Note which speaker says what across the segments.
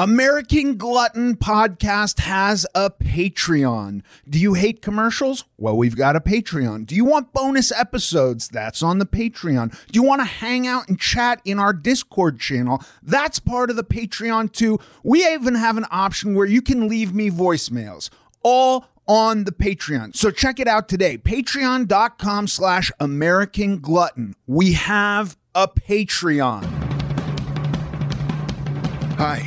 Speaker 1: American Glutton Podcast has a Patreon. Do you hate commercials? Well, we've got a Patreon. Do you want bonus episodes? That's on the Patreon. Do you want to hang out and chat in our Discord channel? That's part of the Patreon too. We even have an option where you can leave me voicemails. All on the Patreon. So check it out today. Patreon.com slash American Glutton. We have a Patreon.
Speaker 2: Hi,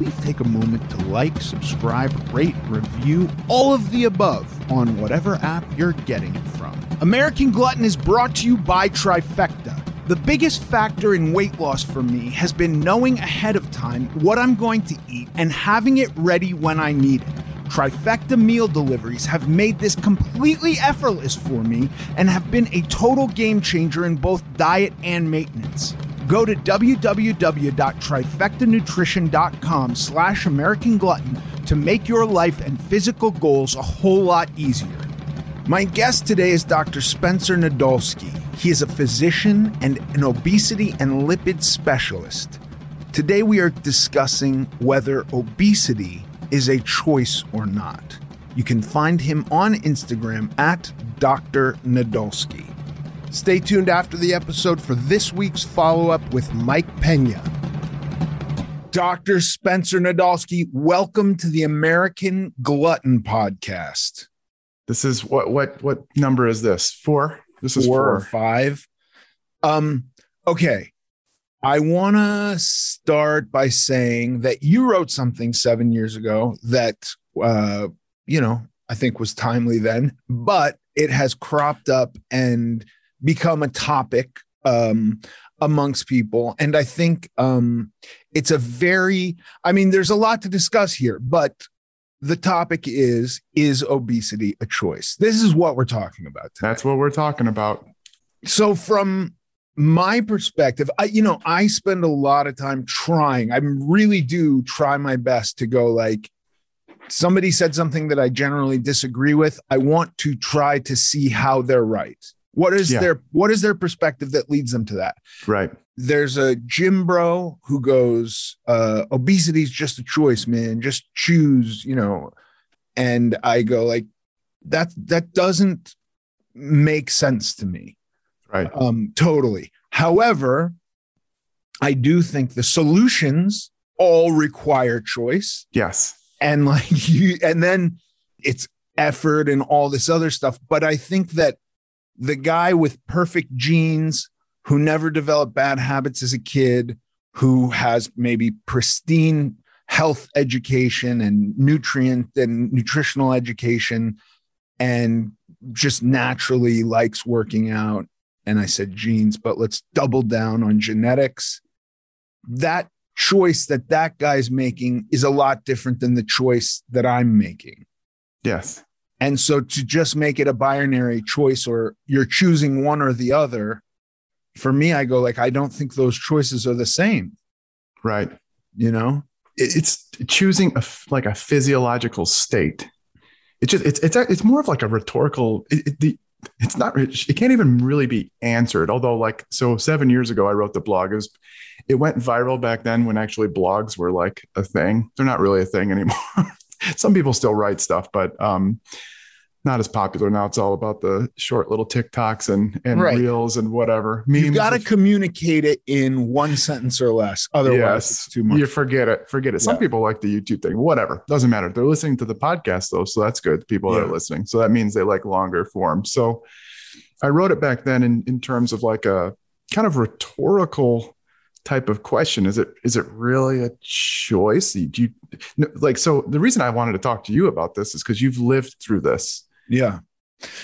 Speaker 1: please take a moment to like, subscribe, rate, review, all of the above on whatever app you're getting it from. American Glutton is brought to you by Trifecta. The biggest factor in weight loss for me has been knowing ahead of time what I'm going to eat and having it ready when I need it. Trifecta meal deliveries have made this completely effortless for me and have been a total game changer in both diet and maintenance. Go to www.trifectanutrition.com slash American Glutton to make your life and physical goals a whole lot easier. My guest today is Dr. Spencer Nadolsky. He is a physician and an obesity and lipid specialist. Today we are discussing whether obesity is a choice or not. You can find him on Instagram at Dr. Nadolsky. Stay tuned after the episode for this week's follow up with Mike Pena. Dr. Spencer Nadolsky, welcome to the American Glutton Podcast.
Speaker 3: This is what what what number is this? Four. This is
Speaker 1: four,
Speaker 3: four.
Speaker 1: or five. Um, okay. I want to start by saying that you wrote something seven years ago that, uh, you know, I think was timely then, but it has cropped up and become a topic um, amongst people. And I think um, it's a very, I mean, there's a lot to discuss here, but the topic is is obesity a choice? This is what we're talking about. Today.
Speaker 3: That's what we're talking about.
Speaker 1: So, from my perspective, I, you know, I spend a lot of time trying. I really do try my best to go like, somebody said something that I generally disagree with. I want to try to see how they're right. What is
Speaker 3: Yeah.
Speaker 1: their what is their perspective that leads them to that?
Speaker 3: Right.
Speaker 1: There's a gym bro who goes, uh, obesity is just a choice, man. Just choose, you know. And I go like, that that doesn't make sense to me
Speaker 3: Right.
Speaker 1: um totally however i do think the solutions all require choice
Speaker 3: Yes.
Speaker 1: and like you and then it's effort and all this other stuff but i think that the guy with perfect genes who never developed bad habits as a kid who has maybe pristine health education and nutrient and nutritional education and just naturally likes working out. And I said genes, but let's double down on genetics. That choice that that guy's making is a lot different than the choice that I'm making.
Speaker 3: Yes.
Speaker 1: And so to just make it a binary choice or you're choosing one or the other, for me, I go like, I don't think those choices are the same.
Speaker 3: Right.
Speaker 1: You know,
Speaker 3: it's choosing a, like a physiological state. It's just, it's, it's, it's more of like a rhetorical, it, it, the, it's not, it can't even really be answered. Although like, so seven years ago, I wrote the blog. It was, it went viral back then when actually blogs were like a thing. They're not really a thing anymore. Some people still write stuff, but um, not as popular now. It's all about the short little TikToks and and right. reels and whatever.
Speaker 1: Memes You've got to communicate it in one sentence or less. Otherwise, yes, it's too much.
Speaker 3: You forget it. Forget it. Some yeah. people like the YouTube thing. Whatever. Doesn't matter. They're listening to the podcast though, so that's good. The people yeah. that are listening. So that means they like longer form. So I wrote it back then in in terms of like a kind of rhetorical type of question. Is it is it really a choice? Do you like so the reason i wanted to talk to you about this is because you've lived through this.
Speaker 1: Yeah.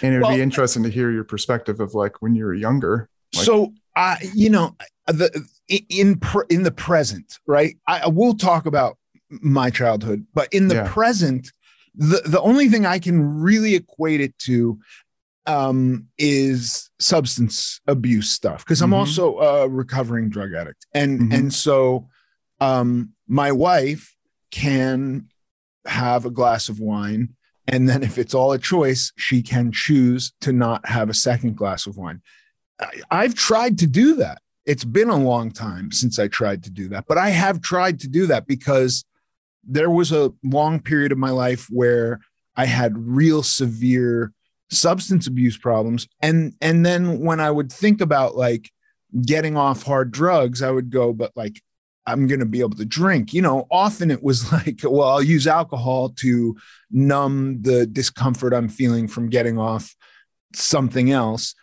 Speaker 3: And it'd well, be interesting to hear your perspective of like when you were younger
Speaker 1: like, so i you know the in in the present right? I will talk about my childhood but in the yeah. present the the only thing i can really equate it to um, is substance abuse stuff because I'm mm-hmm. also a recovering drug addict, and mm-hmm. and so um, my wife can have a glass of wine, and then if it's all a choice, she can choose to not have a second glass of wine. I, I've tried to do that. It's been a long time since I tried to do that, but I have tried to do that because there was a long period of my life where I had real severe substance abuse problems. And and then when i would think about like getting off hard drugs i would go but like i'm going to be able to drink. You know often it was like well i'll use alcohol to numb the discomfort i'm feeling from getting off something else.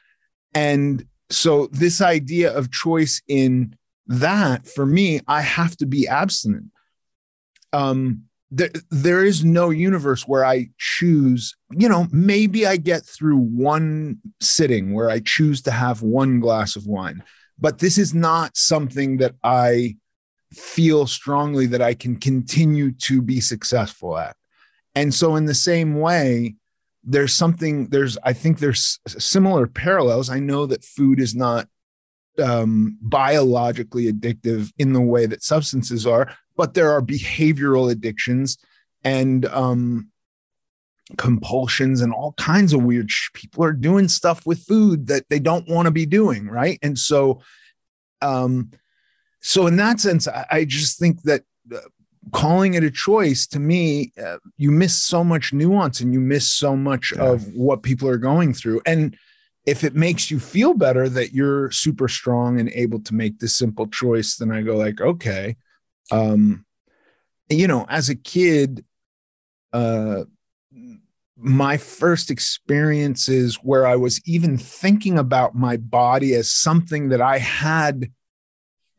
Speaker 1: And so this idea of choice in that for me i have to be abstinent. Um there, there is no universe where I choose, you know, maybe I get through one sitting where I choose to have one glass of wine, but this is not something that I feel strongly that I can continue to be successful at. And so, in the same way, there's something, there's, I think there's similar parallels. I know that food is not um, biologically addictive in the way that substances are, but there are behavioral addictions and um, compulsions and all kinds of weird sh- people are doing stuff with food that they don't want to be doing right and so um so in that sense i, I just think that uh, calling it a choice to me uh, you miss so much nuance and you miss so much yeah. of what people are going through and if it makes you feel better that you're super strong and able to make this simple choice then i go like okay um you know as a kid uh my first experiences where i was even thinking about my body as something that i had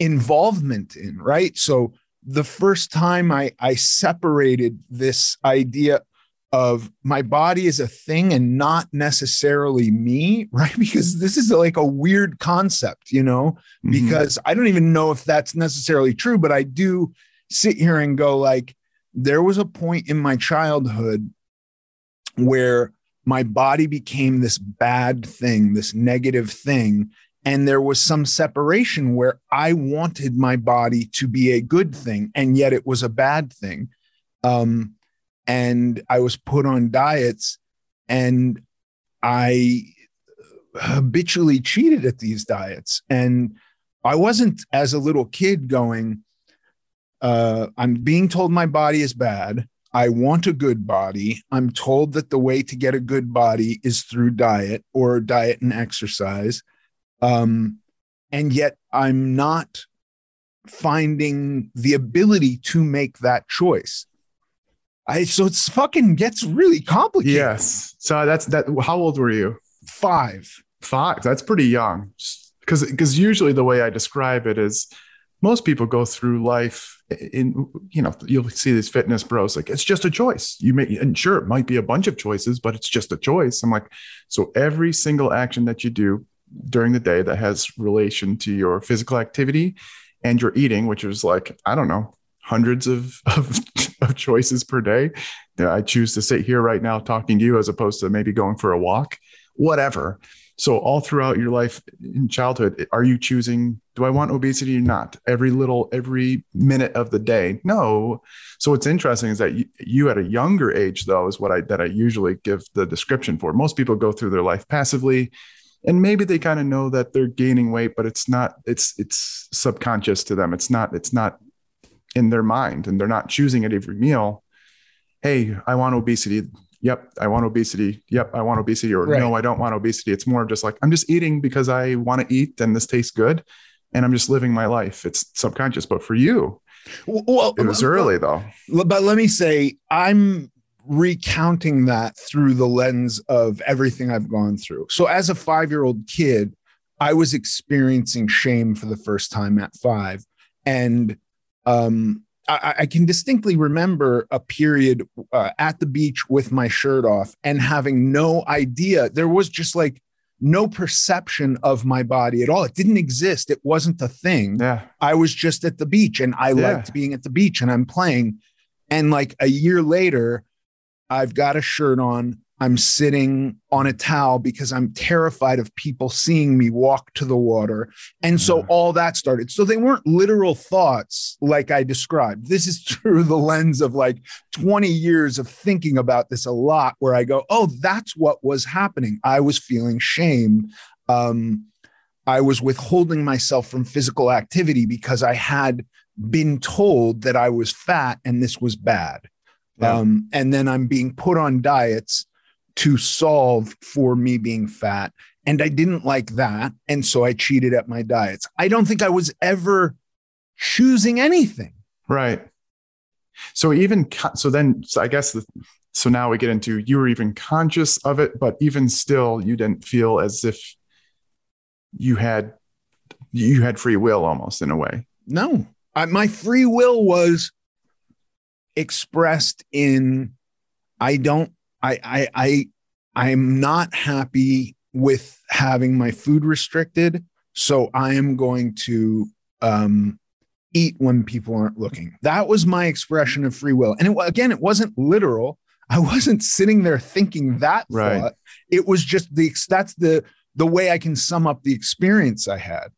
Speaker 1: involvement in right? So the first time i i separated this idea of my body is a thing and not necessarily me, right? Because this is like a weird concept, you know, mm-hmm. because I don't even know if that's necessarily true, but I do sit here and go, like, there was a point in my childhood where my body became this bad thing, this negative thing. And there was some separation where I wanted my body to be a good thing, and yet it was a bad thing. Um, and I was put on diets and I habitually cheated at these diets. And I wasn't as a little kid going, uh, I'm being told my body is bad. I want a good body. I'm told that the way to get a good body is through diet or diet and exercise. Um, and yet I'm not finding the ability to make that choice. I so it's fucking gets really complicated.
Speaker 3: Yes. So that's that. How old were you?
Speaker 1: Five.
Speaker 3: Five. That's pretty young. Because because usually the way I describe it is most people go through life in you know you'll see these fitness bros like it's just a choice you may and sure it might be a bunch of choices but it's just a choice i'm like so every single action that you do during the day that has relation to your physical activity and your eating which is like i don't know hundreds of, of, of choices per day i choose to sit here right now talking to you as opposed to maybe going for a walk whatever so all throughout your life in childhood, are you choosing, do I want obesity or not? Every little, every minute of the day? No. So what's interesting is that you, you at a younger age, though, is what I, that I usually give the description for. Most people go through their life passively and maybe they kind of know that they're gaining weight, but it's not, it's, it's subconscious to them. It's not, it's not in their mind and they're not choosing at every meal. Hey, I want obesity yep, I want obesity. Yep, I want obesity. Or right. no, I don't want obesity. It's more of just like, I'm just eating because I want to eat and this tastes good. And I'm just living my life. It's subconscious. But for you, well, it was early though.
Speaker 1: But let me say, I'm recounting that through the lens of everything I've gone through. So as a five year old kid, I was experiencing shame for the first time at five. And um, I, I, can distinctly remember a period uh, at the beach with my shirt off and having no idea. There was just like no perception of my body at all. It didn't exist. It wasn't a thing.
Speaker 3: Yeah.
Speaker 1: I was just at the beach and I yeah. liked being at the beach and I'm playing. And like a year later, I've got a shirt on. I'm sitting on a towel because I'm terrified of people seeing me walk to the water. And so all that started. So they weren't literal thoughts like I described. This is through the lens of like 20 years of thinking about this a lot, where I go, oh, that's what was happening. I was feeling shame. Um, I was withholding myself from physical activity because I had been told that I was fat and this was bad. Yeah. Um, and then I'm being put on diets to solve for me being fat. And I didn't like that. And so I cheated at my diets. I don't think I was ever choosing anything.
Speaker 3: Right. So even, so then, so I guess, the, so now we get into you were even conscious of it, but even still, you didn't feel as if you had, you had free will almost in a way.
Speaker 1: No, I, my free will was expressed in I don't I I I I'm not happy with having my food restricted, so I am going to um, eat when people aren't looking. That was my expression of free will, and it, again, it wasn't literal. I wasn't sitting there thinking that right. thought. It was just the that's the the way I can sum up the experience I had.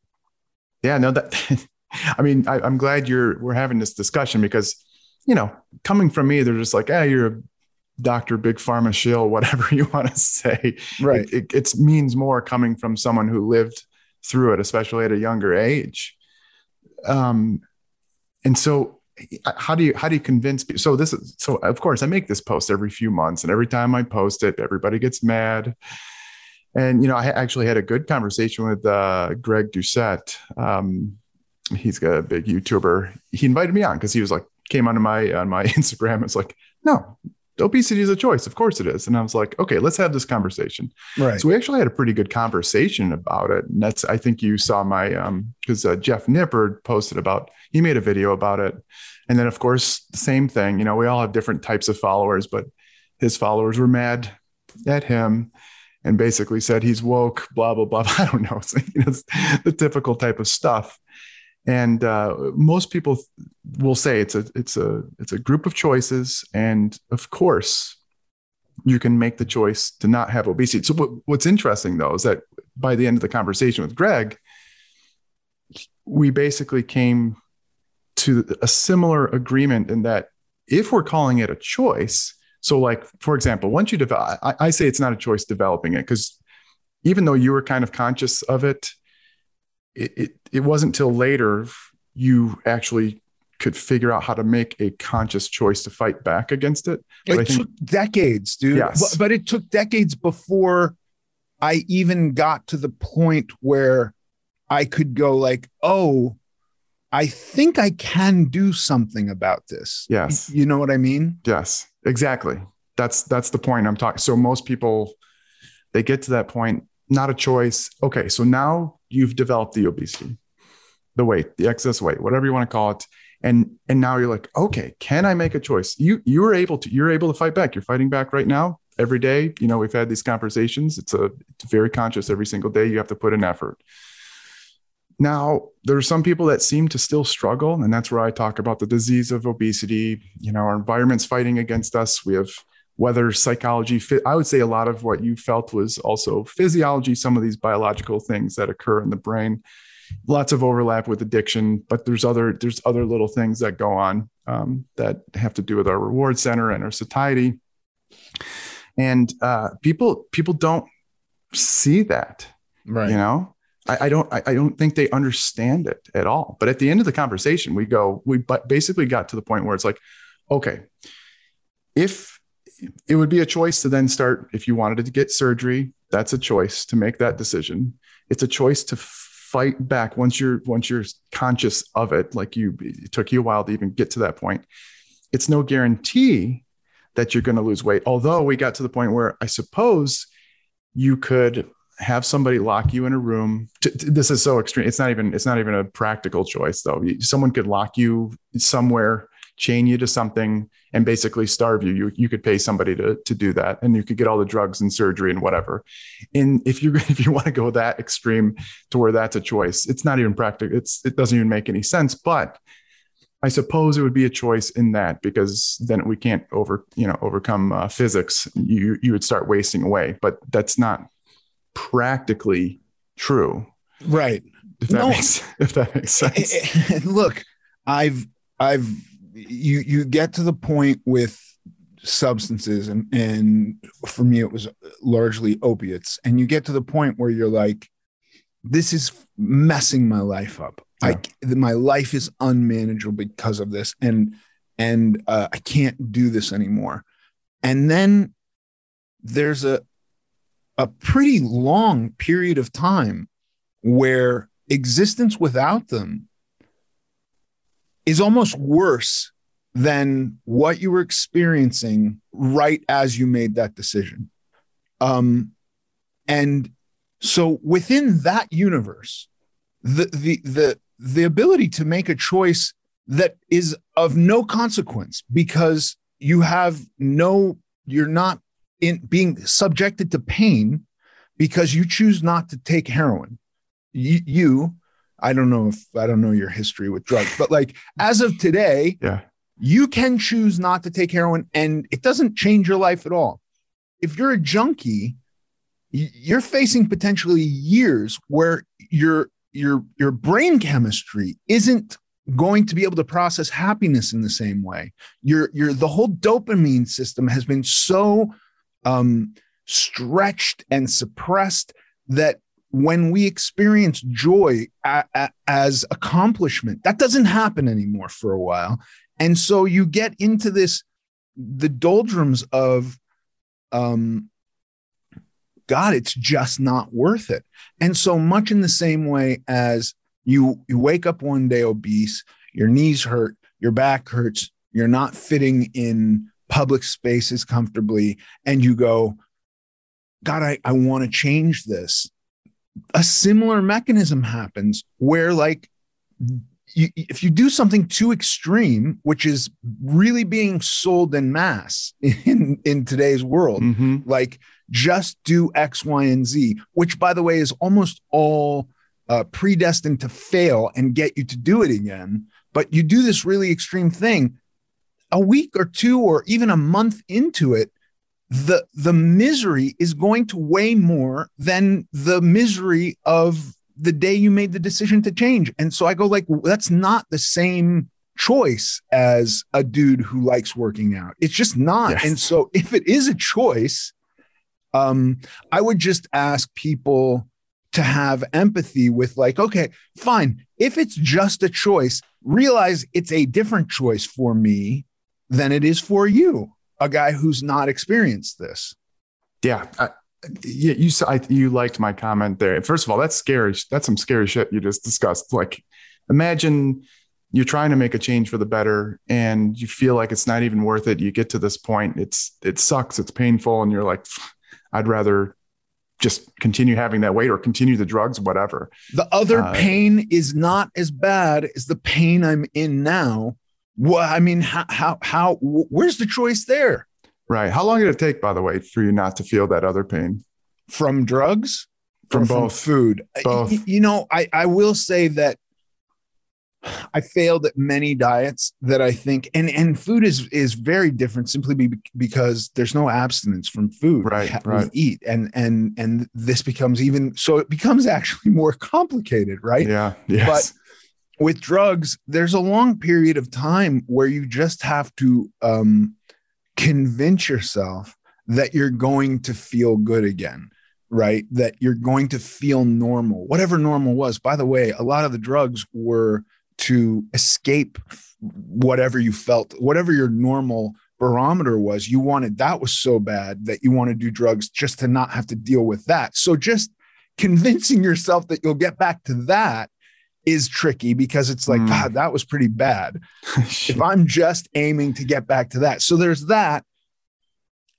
Speaker 3: Yeah, no, that I mean, I, am glad you're we're having this discussion because you know, coming from me, they're just like, ah, hey, you're a Dr. Big Pharma shill, whatever you want to say.
Speaker 1: Right.
Speaker 3: It, it, means more coming from someone who lived through it, especially at a younger age. Um, and so how do you how do you convince people so this is so of course i make this post every few months and every time i post it everybody gets mad and you know i actually had a good conversation with uh, greg doucette um, he's a big youtuber he invited me on because he was like came onto my on my instagram it's like no obesity is a choice. Of course it is. And I was like, okay, let's have this conversation.
Speaker 1: Right.
Speaker 3: So we actually had a pretty good conversation about it. And that's, I think you saw my, um, because uh, Jeff Nippard posted about, he made a video about it. And then, of course, the same thing. You know, we all have different types of followers, but his followers were mad at him and basically said he's woke, blah, blah, blah. I don't know. It's, you know, it's the typical type of stuff and uh, most people will say it's a it's a it's a group of choices. And of course you can make the choice to not have obesity. So what, what's interesting though is that by the end of the conversation with greg we basically came to a similar agreement in that if we're calling it a choice so like for example once you develop I, I say it's not a choice developing it because even though you were kind of conscious of it it, it, it wasn't till later you actually could figure out how to make a conscious choice to fight back against it.
Speaker 1: But it think, took decades, dude. Yes. But, but it took decades before I even got to the point where I could go like, oh, I think I can do something about this.
Speaker 3: Yes.
Speaker 1: You know what I mean?
Speaker 3: Yes, exactly. That's that's the point I'm talking. So most people they get to that point, not a choice. Okay, so now you've developed the obesity the weight, the excess weight, whatever you want to call it. And and now you're like, okay, can I make a choice? You you are able to, you're able to fight back. You're fighting back right now every day. You know, we've had these conversations. It's a it's very conscious every single day. You have to put in effort. Now, there are some people that seem to still struggle, and that's where I talk about the disease of obesity. You know, our environment's fighting against us. We have weather psychology. I would say a lot of what you felt was also physiology, some of these biological things that occur in the brain. Lots of overlap with addiction, but there's other there's other little things that go on um, that have to do with our reward center and our satiety. And uh, people people don't see that,
Speaker 1: right?
Speaker 3: You know, I, I don't I, I, don't think they understand it at all. But at the end of the conversation, we go we basically got to the point where it's like, okay, if it would be a choice to then start if you wanted to get surgery, that's a choice to make that decision. It's a choice to fight back once you're once you're conscious of it. Like you, it took you a while to even get to that point. It's no guarantee that you're going to lose weight. Although we got to the point where I suppose you could have somebody lock you in a room to, to, this is so extreme it's not even it's not even a practical choice though someone could lock you somewhere chain you to something and basically starve you you, you could pay somebody to, to do that and you could get all the drugs and surgery and whatever and if you if you want to go that extreme to where that's a choice it's not even practical it's it doesn't even make any sense but I suppose it would be a choice in that because then we can't over you know overcome uh, physics. You you would start wasting away, but that's not practically true.
Speaker 1: Right.
Speaker 3: If that, no. makes, if that makes sense.
Speaker 1: Look, I've, I've, you, you get to the point with substances and, and for me, it was largely opiates. And you get to the point where you're like, this is messing my life up. Yeah. I, my life is unmanageable because of this. And, and uh, I can't do this anymore. And then there's a, a pretty long period of time where existence without them is almost worse than what you were experiencing right as you made that decision. Um, and so within that universe, the the the the ability to make a choice that is of no consequence because you have no you're not in being subjected to pain because you choose not to take heroin. You, you, I don't know if I don't know your history with drugs, but like as of today,
Speaker 3: yeah,
Speaker 1: you can choose not to take heroin and it doesn't change your life at all. If you're a junkie, you're facing potentially years where your your your brain chemistry isn't going to be able to process happiness in the same way. Your your the whole dopamine system has been so um, stretched and suppressed that when we experience joy a, a, as accomplishment, that doesn't happen anymore for a while. And so you get into this, the doldrums of, um, God, it's just not worth it. And so much in the same way as you, you wake up one day obese, your knees hurt, your back hurts, you're not fitting in public spaces comfortably and you go, God, I, I want to change this. A similar mechanism happens where, like, you, if you do something too extreme, which is really being sold in mass in, in today's world, mm-hmm. like just do X, Y, and Z, which, by the way, is almost all uh, predestined to fail and get you to do it again. But you do this really extreme thing, a week or two or even a month into it the the misery is going to weigh more than the misery of the day you made the decision to change. And so i go like that's not the same choice as a dude who likes working out. It's just not. Yes. and so if it is a choice um i would just ask people to have empathy with like okay fine. If it's just a choice realize it's a different choice for me than it is for you, a guy who's not experienced this.
Speaker 3: Yeah. I, you, you, I, you liked my comment there. First of all, that's scary. That's some scary shit you just discussed. Like, imagine you're trying to make a change for the better and you feel like it's not even worth it. You get to this point, it's, it sucks, it's painful. And you're like, I'd rather just continue having that weight or continue the drugs, whatever.
Speaker 1: The other uh, pain is not as bad as the pain I'm in now. Well, I mean, how, how, how, where's the choice there?
Speaker 3: Right. How long did it take, by the way, for you not to feel that other pain?
Speaker 1: From drugs?
Speaker 3: From, from both.
Speaker 1: From food.
Speaker 3: Both.
Speaker 1: You, you know, I, I will say that I failed at many diets that I think, and and food is is very different simply be, because there's no abstinence from food.
Speaker 3: Right, we right.
Speaker 1: eat, and and and this becomes even so it becomes actually more complicated, right?
Speaker 3: Yeah, yes.
Speaker 1: But with drugs, there's a long period of time where you just have to um, convince yourself that you're going to feel good again right? That you're going to feel normal, whatever normal was. By the way, a lot of the drugs were to escape whatever you felt, whatever your normal barometer was. You wanted that was so bad that you want to do drugs just to not have to deal with that. So just convincing yourself that you'll get back to that is tricky because it's like, mm. God, that was pretty bad. if I'm just aiming to get back to that. So there's that.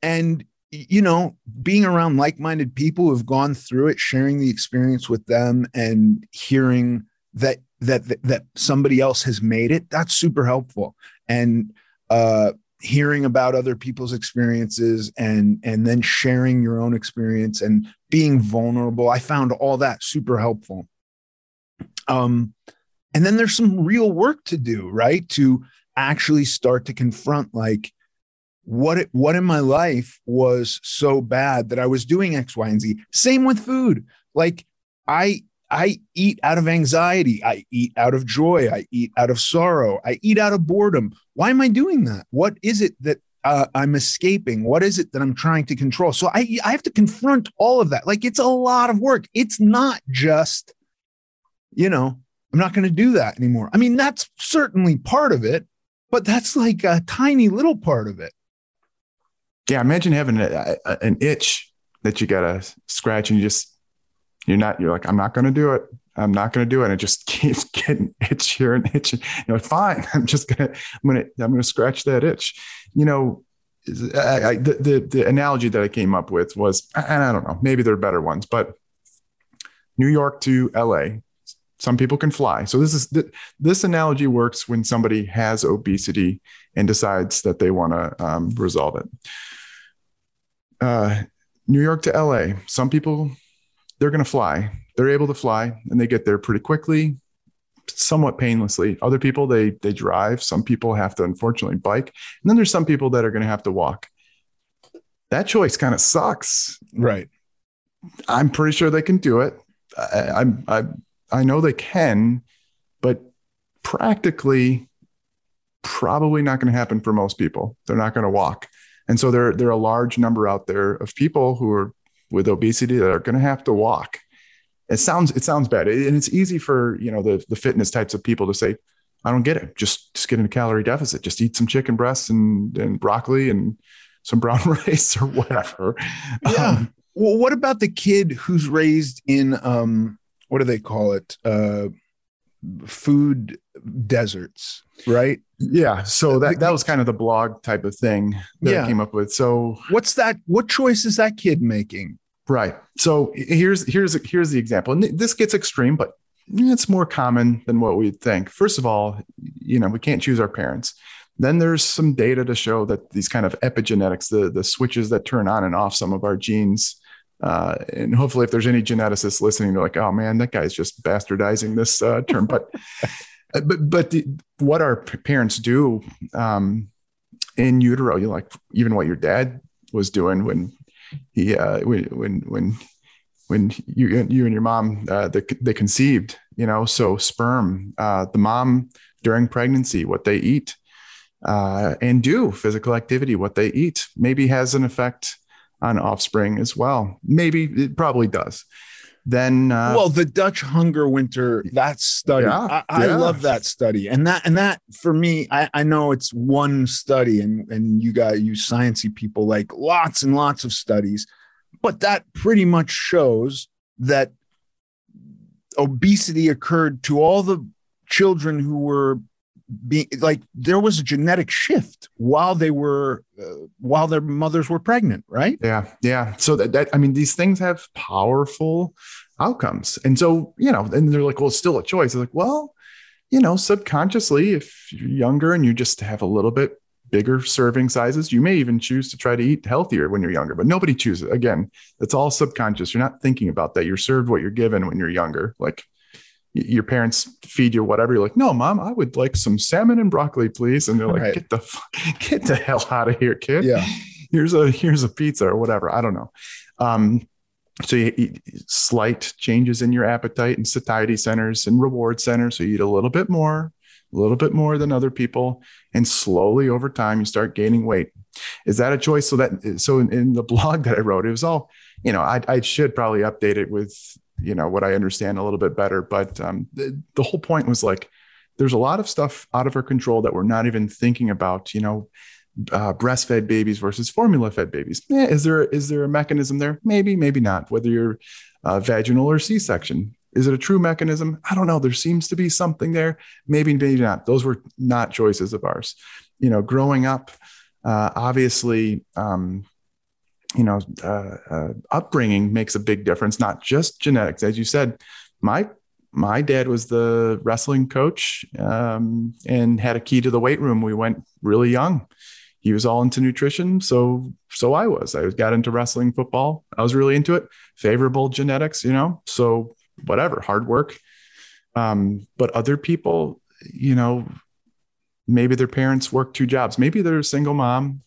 Speaker 1: And, you know, being around like minded people who've gone through it, sharing the experience with them and hearing that that, that that somebody else has made it that's super helpful and uh hearing about other people's experiences and and then sharing your own experience and being vulnerable i found all that super helpful um and then there's some real work to do right to actually start to confront like what it, what in my life was so bad that i was doing x y and z same with food like i I eat out of anxiety. I eat out of joy. I eat out of sorrow. I eat out of boredom. Why am I doing that? What is it that uh, I'm escaping? What is it that I'm trying to control? So I, I have to confront all of that. Like it's a lot of work. It's not just, you know, I'm not going to do that anymore. I mean, that's certainly part of it, but that's like a tiny little part of it.
Speaker 3: Yeah. Imagine having a, a, an itch that you got to scratch and you just you're not you're like i'm not going to do it i'm not going to do it and it just keeps getting itchier and itchy you know fine i'm just going to i'm going to i'm going to scratch that itch you know I, I, the, the, the analogy that i came up with was and i don't know maybe there are better ones but new york to la some people can fly so this is this analogy works when somebody has obesity and decides that they want to um, resolve it uh, new york to la some people they're going to fly. They're able to fly and they get there pretty quickly, somewhat painlessly. Other people they they drive. Some people have to unfortunately bike, and then there's some people that are going to have to walk. That choice kind of sucks.
Speaker 1: Right.
Speaker 3: I'm pretty sure they can do it. I, I'm I I know they can, but practically, probably not going to happen for most people. They're not going to walk. And so there, there are a large number out there of people who are with obesity that are going to have to walk. It sounds it sounds bad, and it's easy for you know the the fitness types of people to say, "I don't get it. Just just get in a calorie deficit. Just eat some chicken breasts and and broccoli and some brown rice or whatever."
Speaker 1: Yeah. Um, well, what about the kid who's raised in um what do they call it? Uh, food deserts, right?
Speaker 3: Yeah. So that that was kind of the blog type of thing that yeah. I came up with. So
Speaker 1: what's that? What choice is that kid making?
Speaker 3: Right. So here's here's here's the example, and this gets extreme, but it's more common than what we'd think. First of all, you know, we can't choose our parents. Then there's some data to show that these kind of epigenetics, the the switches that turn on and off some of our genes, uh, and hopefully, if there's any geneticists listening, they're like, "Oh man, that guy's just bastardizing this uh, term." but uh, but but the, what our parents do um, in utero, you like even what your dad was doing when he uh, when when when when you you and your mom uh, they, they conceived, you know, so sperm, uh, the mom during pregnancy, what they eat uh, and do physical activity, what they eat, maybe has an effect on offspring as well. Maybe it probably does. Then, uh,
Speaker 1: well, the Dutch hunger winter that study, yeah, I, I love that study, and that and that for me, I, I know it's one study, and and you got you sciencey people like lots and lots of studies, but that pretty much shows that obesity occurred to all the children who were being like there was a genetic shift while they were uh, while their mothers were pregnant right?
Speaker 3: Yeah yeah. So that, that i mean these things have powerful outcomes. And so you know and they're like well it's still a choice. They're like well you know subconsciously if you're younger and you just have a little bit bigger serving sizes you may even choose to try to eat healthier when you're younger but nobody chooses. Again it's all subconscious. You're not thinking about that. You're served what you're given when you're younger. Like your parents feed you whatever. You're like, no, mom, I would like some salmon and broccoli, please. And they're like, right. get the get the hell out of here, kid.
Speaker 1: Yeah.
Speaker 3: Here's a here's a pizza or whatever. I don't know. Um, so you eat slight changes in your appetite and satiety centers and reward centers. So you eat a little bit more, a little bit more than other people, and slowly over time you start gaining weight. Is that a choice? So that so in, in the blog that I wrote, it was all you know. I, I should probably update it with you know what I understand a little bit better. But um, the, the whole point was like, there's a lot of stuff out of our control that we're not even thinking about. You know, uh, breastfed babies versus formula fed babies. Eh, is there is there a mechanism there? Maybe, maybe not. Whether you're uh, vaginal or C-section, is it a true mechanism? I don't know. There seems to be something there. Maybe, maybe not. Those were not choices of ours. You know, growing up, uh, obviously, um, you know, uh, uh, upbringing makes a big difference, not just genetics. As you said, my my dad was the wrestling coach um, and had a key to the weight room. We went really young. He was all into nutrition, so so I was. I got into wrestling, football. I was really into it. Favorable genetics, you know. So whatever, hard work. Um, but other people, you know, maybe their parents work two jobs. Maybe they're a single mom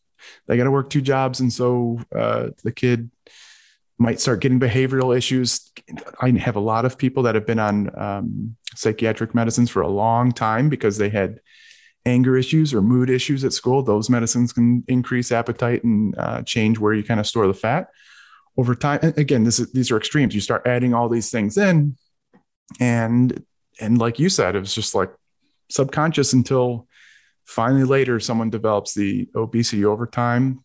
Speaker 3: they got to work two jobs, and so uh, the kid might start getting behavioral issues. I have a lot of people that have been on um, psychiatric medicines for a long time because they had anger issues or mood issues at school. Those medicines can increase appetite and uh, change where you kind of store the fat over time. And again, this is, these are extremes. You start adding all these things in, and and like you said, it was just like subconscious until Finally, later, someone develops the obesity over time,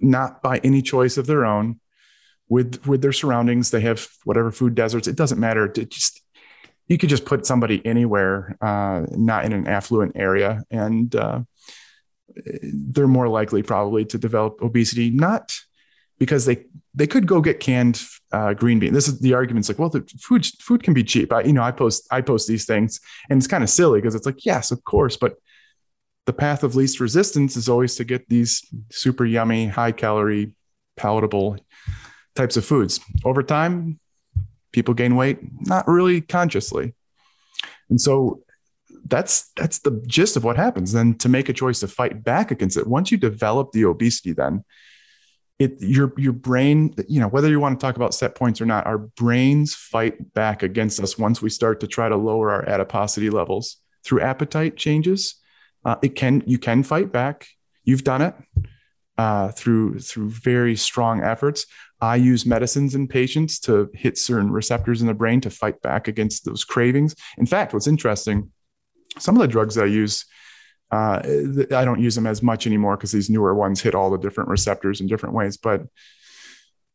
Speaker 3: not by any choice of their own, with with their surroundings. They have whatever food deserts. It doesn't matter. It just you could just put somebody anywhere, uh, not in an affluent area, and uh, they're more likely probably to develop obesity. Not because they they could go get canned uh, green bean. This is the argument's like, well, the food food can be cheap. I, you know, I post I post these things, and it's kind of silly because it's like, yes, of course, but the path of least resistance is always to get these super yummy, high calorie, palatable types of foods. Over time, people gain weight, not really consciously. And so that's that's the gist of what happens. Then to make a choice to fight back against it, once you develop the obesity, then it your your brain, you know, whether you want to talk about set points or not, our brains fight back against us once we start to try to lower our adiposity levels through appetite changes uh, it can you can fight back. You've done it uh, through through very strong efforts. I use medicines in patients to hit certain receptors in the brain to fight back against those cravings. In fact, what's interesting, some of the drugs I use, uh, I don't use them as much anymore because these newer ones hit all the different receptors in different ways. But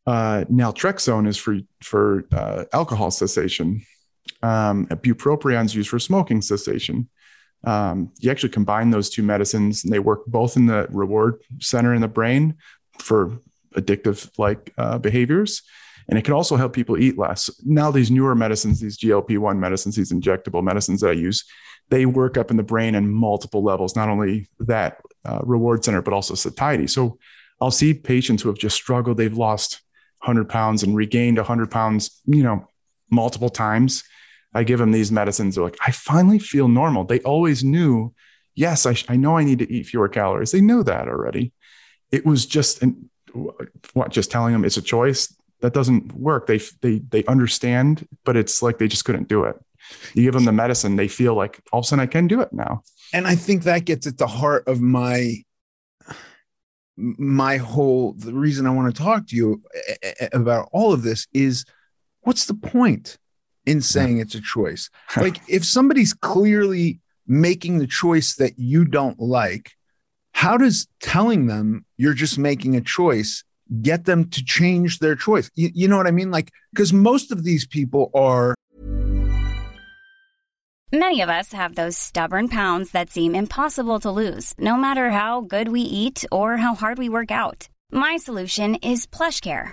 Speaker 3: uh, naltrexone is for for uh, alcohol cessation. Um, bupropion is used for smoking cessation um, you actually combine those two medicines and they work both in the reward center in the brain for addictive like uh, behaviors. And it can also help people eat less. Now these newer medicines these glp-1 medicines these injectable medicines that i use they work up in the brain in multiple levels not only that uh, reward center but also satiety. So i'll see patients who have just struggled. They've lost 100 pounds and regained 100 pounds you know multiple times I give them these medicines. They're like, I finally feel normal. They always knew, yes, I, I know I need to eat fewer calories. They know that already. It was just, an, what, just telling them it's a choice that doesn't work. They, they, they understand, but it's like they just couldn't do it. You give them the medicine, they feel like all of a sudden I can do it now.
Speaker 1: And I think that gets at the heart of my my whole the reason I want to talk to you about all of this is what's the point? In saying it's a choice. Like if somebody's clearly making the choice that you don't like, how does telling them you're just making a choice get them to change their choice? You, you know what I mean? Like, because most of these people are
Speaker 4: Many of us have those stubborn pounds that seem impossible to lose, no matter how good we eat or how hard we work out. My solution is PlushCare.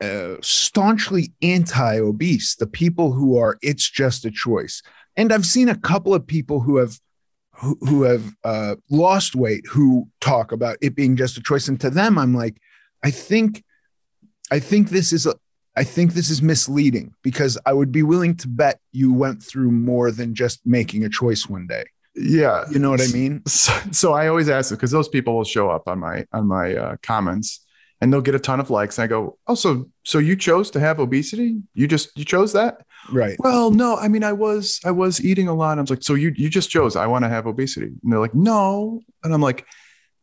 Speaker 1: Uh, staunchly anti-obese the people who are it's just a choice. And i've seen a couple of people who have who have uh, lost weight who talk about it being just a choice. And to them i'm like i think i think this is a i think this is misleading because i would be willing to bet you went through more than just making a choice one day
Speaker 3: Yeah,
Speaker 1: you know what i mean
Speaker 3: So, so I always ask it because those people will show up on my on my uh, comments and they'll get a ton of likes. And I go, oh, so so you chose to have obesity? You just you chose that?
Speaker 1: right
Speaker 3: Well, no, I mean I was I was eating a lot. I was like, so you you just chose I want to have obesity, and they're like, no, and I'm like,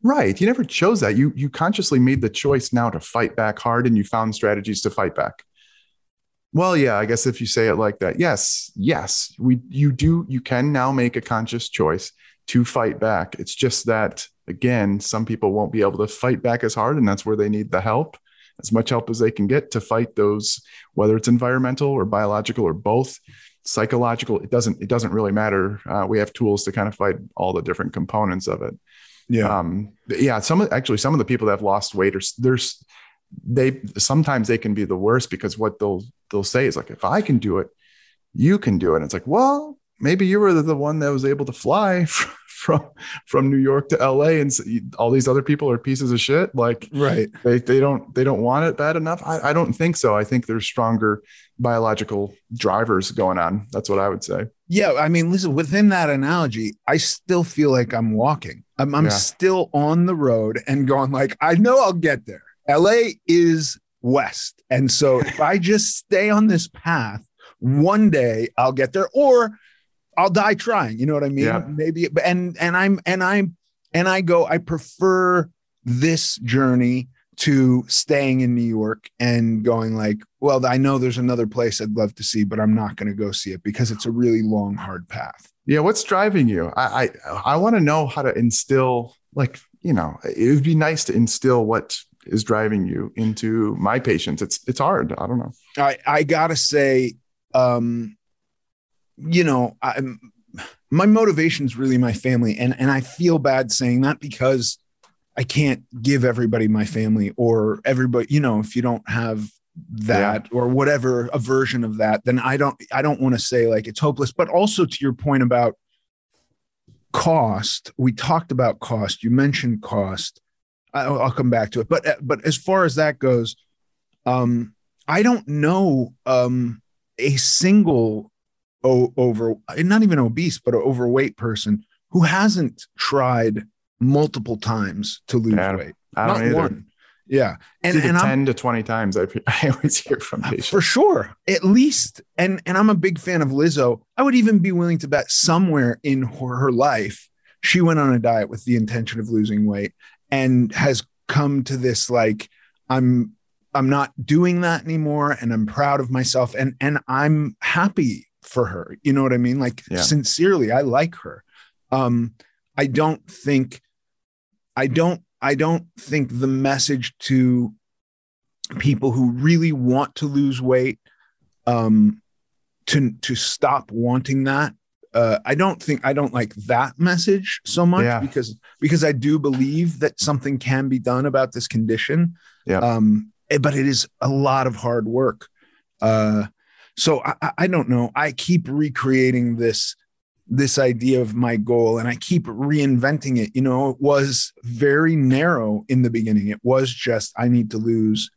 Speaker 3: right, you never chose that. You you consciously made the choice now to fight back hard, and you found strategies to fight back. Well, yeah, I guess if you say it like that, yes, yes, we you do you can now make a conscious choice to fight back. It's just that again, some people won't be able to fight back as hard, and that's where they need the help, as much help as they can get to fight those, whether it's environmental or biological or both, psychological. It doesn't it doesn't really matter. Uh, we have tools to kind of fight all the different components of it.
Speaker 1: yeah
Speaker 3: Um, yeah, some actually some of the people that have lost weight are there's they sometimes they can be the worst because what they'll they'll say is like if I can do it, you can do it. And it's like, well, maybe you were the one that was able to fly from from New York to LA, and all these other people are pieces of shit. Like
Speaker 1: right
Speaker 3: they they don't they don't want it bad enough. I, I don't think so. I think there's stronger biological drivers going on. That's what I would say.
Speaker 1: Yeah, I mean, listen, within that analogy, I still feel like I'm walking. I'm, I'm
Speaker 3: Yeah.
Speaker 1: still on the road and going like, I know I'll get there. LA is west. And so if I just stay on this path, one day I'll get there or I'll die trying. You know what I mean?
Speaker 3: Yeah.
Speaker 1: Maybe and and I'm and I'm and I go, I prefer this journey to staying in New York and going like, well, I know there's another place I'd love to see, but I'm not going to go see it because it's a really long, hard path.
Speaker 3: Yeah, what's driving you? I I, I want to know how to instill, like, you know, it would be nice to instill what is driving you into my patients. It's it's hard. I don't know.
Speaker 1: I I gotta say, um, you know, I, my motivation is really my family, and and I feel bad saying that because I can't give everybody my family or everybody. You know, if you don't have that or whatever a version of that, then I don't I don't want to say like it's hopeless. But also to your point about cost, we talked about cost. You mentioned cost. I'll, I'll come back to it, but but as far as that goes, um, I don't know um, a single o- over, not even obese, but an overweight person who hasn't tried multiple times to lose
Speaker 3: Yeah,
Speaker 1: weight.
Speaker 3: I don't
Speaker 1: not
Speaker 3: either.
Speaker 1: one. Yeah.
Speaker 3: And, and 10 I'm, to 20 times I, I always hear from uh, patients.
Speaker 1: For sure. At least. And, and I'm a big fan of Lizzo. I would even be willing to bet somewhere in her, her life, she went on a diet with the intention of losing weight and has come to this like, I'm I'm not doing that anymore and I'm proud of myself and and I'm happy for her. You know what I mean? Like yeah. sincerely, I like her. Um I don't think I don't I don't think the message to people who really want to lose weight um to to stop wanting that uh, I don't think I don't like that message so much yeah. because because I do believe that something can be done about this condition.
Speaker 3: Yeah. Um,
Speaker 1: eh, but it is a lot of hard work. Uh, so I, I don't know. I keep recreating this this idea of my goal and I keep reinventing it. You know, it was very narrow in the beginning. It was just, I need to lose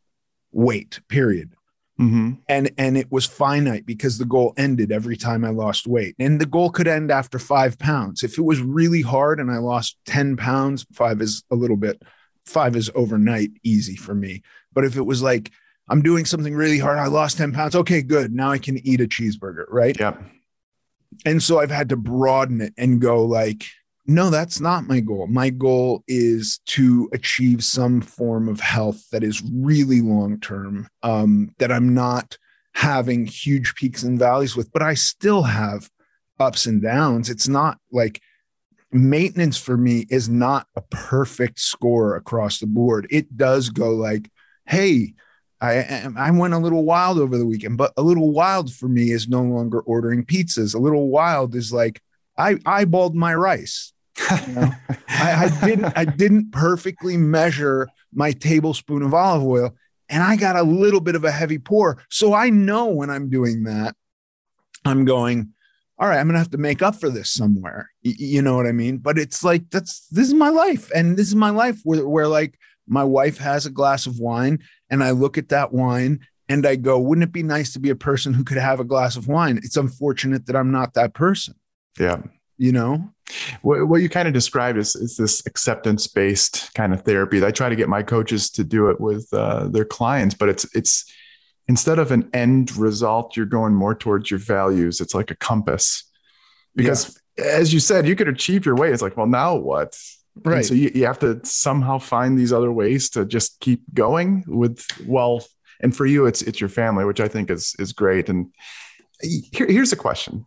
Speaker 1: weight, period. Mm-hmm. And and it was finite because the goal ended every time I lost weight. And the goal could end after five pounds. If it was really hard and I lost 10 pounds, five is a little bit, five is overnight easy for me. But if it was like I'm doing something really hard, I lost 10 pounds. Okay, good. Now I can eat a cheeseburger, right?
Speaker 3: Yeah
Speaker 1: and so I've had to broaden it and go like, no, that's not my goal. My goal is to achieve some form of health that is really long term, um, that I'm not having huge peaks and valleys with, but I still have ups and downs. It's not like maintenance for me is not a perfect score across the board. It does go like, hey, I I went a little wild over the weekend, but a little wild for me is no longer ordering pizzas. A little wild is like I eyeballed my rice. You know? I, I didn't I didn't perfectly measure my tablespoon of olive oil, and I got a little bit of a heavy pour. So I know when I'm doing that, I'm going, all right, I'm gonna have to make up for this somewhere. Y- you know what I mean? But it's like that's this is my life, and this is my life where where like my wife has a glass of wine and I look at that wine and I go, wouldn't it be nice to be a person who could have a glass of wine? It's unfortunate that I'm not that person.
Speaker 3: Yeah.
Speaker 1: You know,
Speaker 3: what, what you kind of described is, is this acceptance based kind of therapy. I try to get my coaches to do it with uh, their clients, but it's, it's, instead of an end result, you're going more towards your values. It's like a compass because yeah. as you said, you could achieve your way. It's like, well, now what?
Speaker 1: Right. And
Speaker 3: so you, you have to somehow find these other ways to just keep going with well, and for you, it's it's your family, which I think is is great. And here, here's a question.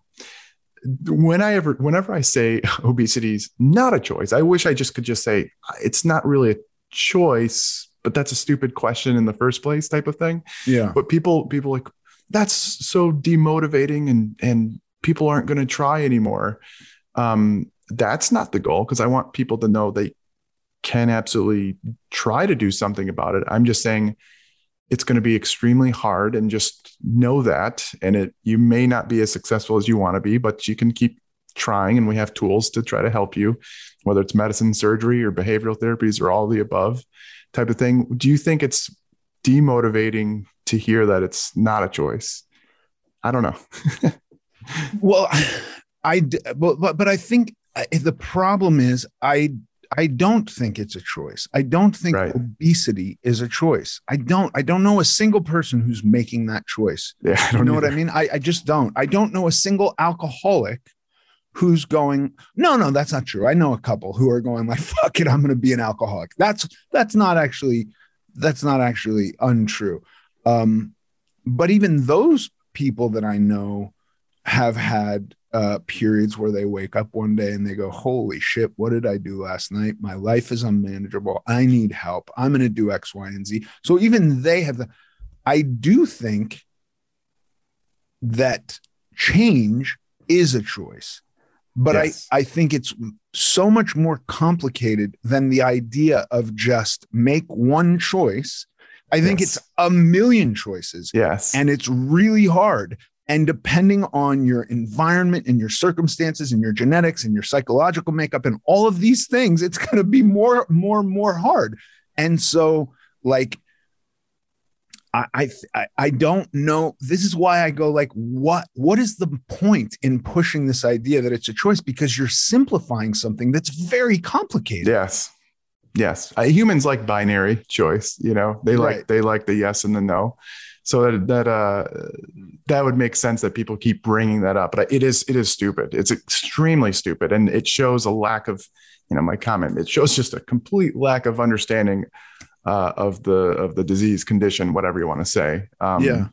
Speaker 3: When I ever, whenever I say obesity is not a choice, I wish I just could just say it's not really a choice, but that's a stupid question in the first place, type of thing.
Speaker 1: Yeah.
Speaker 3: But people, people like that's so demotivating, and and people aren't going to try anymore. Um, that's not the goal because I want people to know they can absolutely try to do something about it. I'm just saying it's going to be extremely hard and just know that and it you may not be as successful as you want to be, but you can keep trying and we have tools to try to help you whether it's medicine, surgery or behavioral therapies or all the above type of thing. Do you think it's demotivating to hear that it's not a choice? I don't know.
Speaker 1: well, I but but I think the problem is I I don't think it's a choice. I don't think right. obesity is a choice. I don't. I don't know a single person who's making that choice.
Speaker 3: Yeah, I don't
Speaker 1: you know either. what I mean. I, I just don't. I don't know a single alcoholic who's going. No, no, that's not true. I know a couple who are going like, "Fuck it, I'm going to be an alcoholic." That's that's not actually that's not actually untrue. Um, but even those people that I know have had uh, periods where they wake up one day and they go, Holy shit, what did I do last night? My life is unmanageable. I need help. I'm going to do X, Y, and Z. So even they have the, I do think that change is a choice, but yes. I, I think it's so much more complicated than the idea of just make one choice. I think yes. it's a million choices.
Speaker 3: Yes.
Speaker 1: And it's really hard. And depending on your environment and your circumstances and your genetics and your psychological makeup and all of these things, it's going to be more, more, more hard. And so, like, I, I I don't know. This is why I go like, what what is the point in pushing this idea that it's a choice? Because you're simplifying something that's very complicated.
Speaker 3: Yes. Yes, uh, humans like binary choice. You know, they like
Speaker 1: Right.
Speaker 3: they like the yes and the no. So that that uh that would make sense that people keep bringing that up. But it is it is stupid. It's extremely stupid, and it shows a lack of you know my comment. It shows just a complete lack of understanding uh, of the of the disease condition, whatever you want to say. Um,
Speaker 1: Yeah.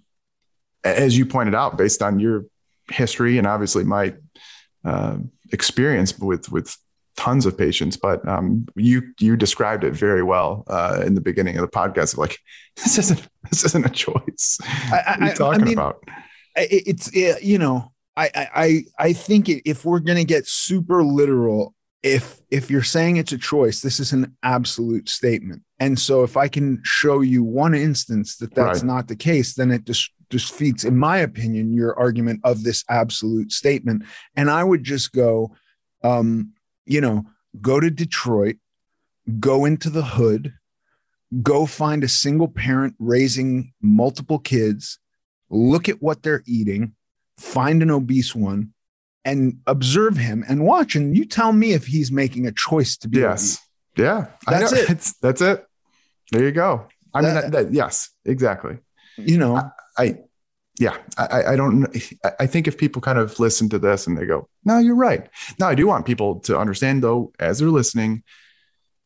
Speaker 3: as you pointed out, based on your history and obviously my uh, experience with with tons of patients, but um, you you described it very well uh, in the beginning of the podcast. Of Like this isn't this isn't a choice.
Speaker 1: I,
Speaker 3: what are
Speaker 1: I,
Speaker 3: you talking
Speaker 1: I mean,
Speaker 3: about?
Speaker 1: It's uh, you know I I I I think it, if we're gonna get super literal, if if you're saying it's a choice, this is an absolute statement. And so if I can show you one instance that that's
Speaker 3: Right.
Speaker 1: not the case, then it just defeats, in my opinion, your argument of this absolute statement. And I would just go, um, you know, go to Detroit, go into the hood, go find a single parent raising multiple kids look at what they're eating, find an obese one, and observe him and watch. And you tell me if he's making a choice to be
Speaker 3: Yes, yeah,
Speaker 1: That's it.
Speaker 3: It's, that's it. There you go. I mean,
Speaker 1: That-
Speaker 3: that, that, yes, exactly.
Speaker 1: You know,
Speaker 3: I, yeah, I- I, don't. I- I think if people kind of listen to this and they go, "No, you're right." Now, I do want people to understand, though, as they're listening,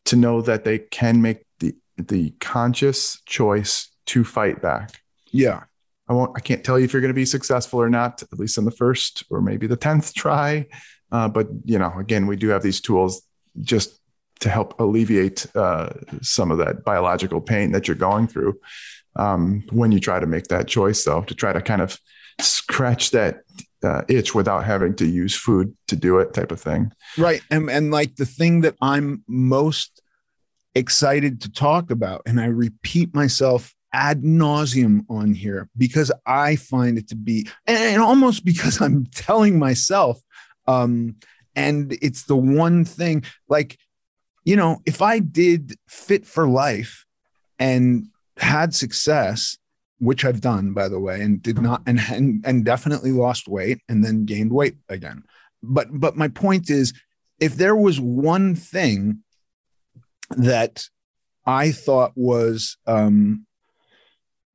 Speaker 3: to know that they can make the the conscious choice to fight back.
Speaker 1: yeah,
Speaker 3: I won't. I can't tell you if you're going to be successful or not. At least on the first or maybe the tenth try. Uh, but you know, again, we do have these tools just to help alleviate uh, some of that biological pain that you're going through um, when you try to make that choice. Though, to try to kind of scratch that uh, itch without having to use food to do it, type of thing.
Speaker 1: right. And and like the thing that I'm most excited to talk about, and I repeat myself ad nauseum on here because I find it to be, and, almost because I'm telling myself, um, and it's the one thing like, you know, if I did fit for life and had success, which I've done by the way, and did not, and and, and definitely lost weight and then gained weight again. But but my point is, if there was one thing that I thought was um,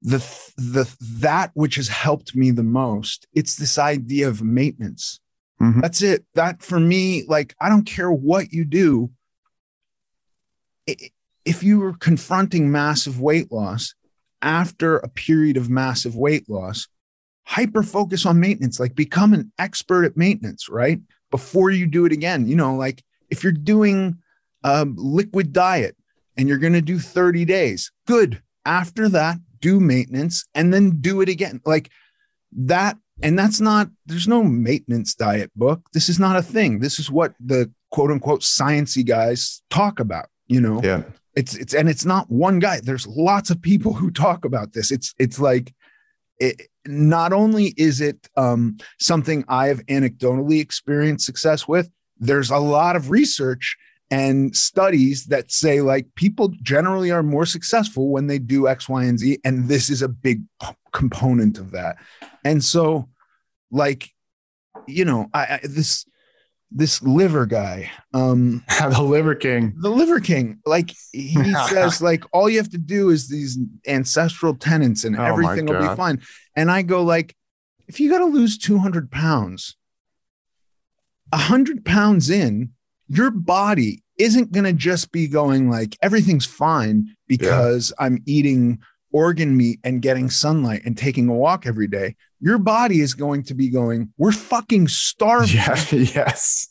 Speaker 1: the the that which has helped me the most, it's this idea of maintenance.
Speaker 3: Mhm.
Speaker 1: That's it. That for me, like I don't care what you do. i- If you were confronting massive weight loss after a period of massive weight loss, hyper focus on maintenance, like become an expert at maintenance, right? Before you do it again. You know, like if you're doing a liquid diet and you're going to do 30 days, good. After that, do maintenance and then do it again. Like that. And that's not, there's no maintenance diet book. This is not a thing. This is what the quote unquote sciencey guys talk about, you know?
Speaker 3: Yeah,
Speaker 1: it's it's and it's not one guy. There's lots of people who talk about this. It's it's like it, not only is it um, something i have anecdotally experienced success with there's a lot of research and studies that say like people generally are more successful when they do x y and z and this is a big component of that. And so like you know i, I this this liver guy um
Speaker 3: the Liver King.
Speaker 1: the liver king like he says like all you have to do is these ancestral tenants and
Speaker 3: Oh
Speaker 1: everything will be fine. And i go like if you got to lose 200 pounds 100 pounds in your body isn't going to just be going like everything's fine because i'm eating organ meat and getting sunlight and taking a walk every day your body is going to be going we're fucking starving
Speaker 3: Yeah. Yes.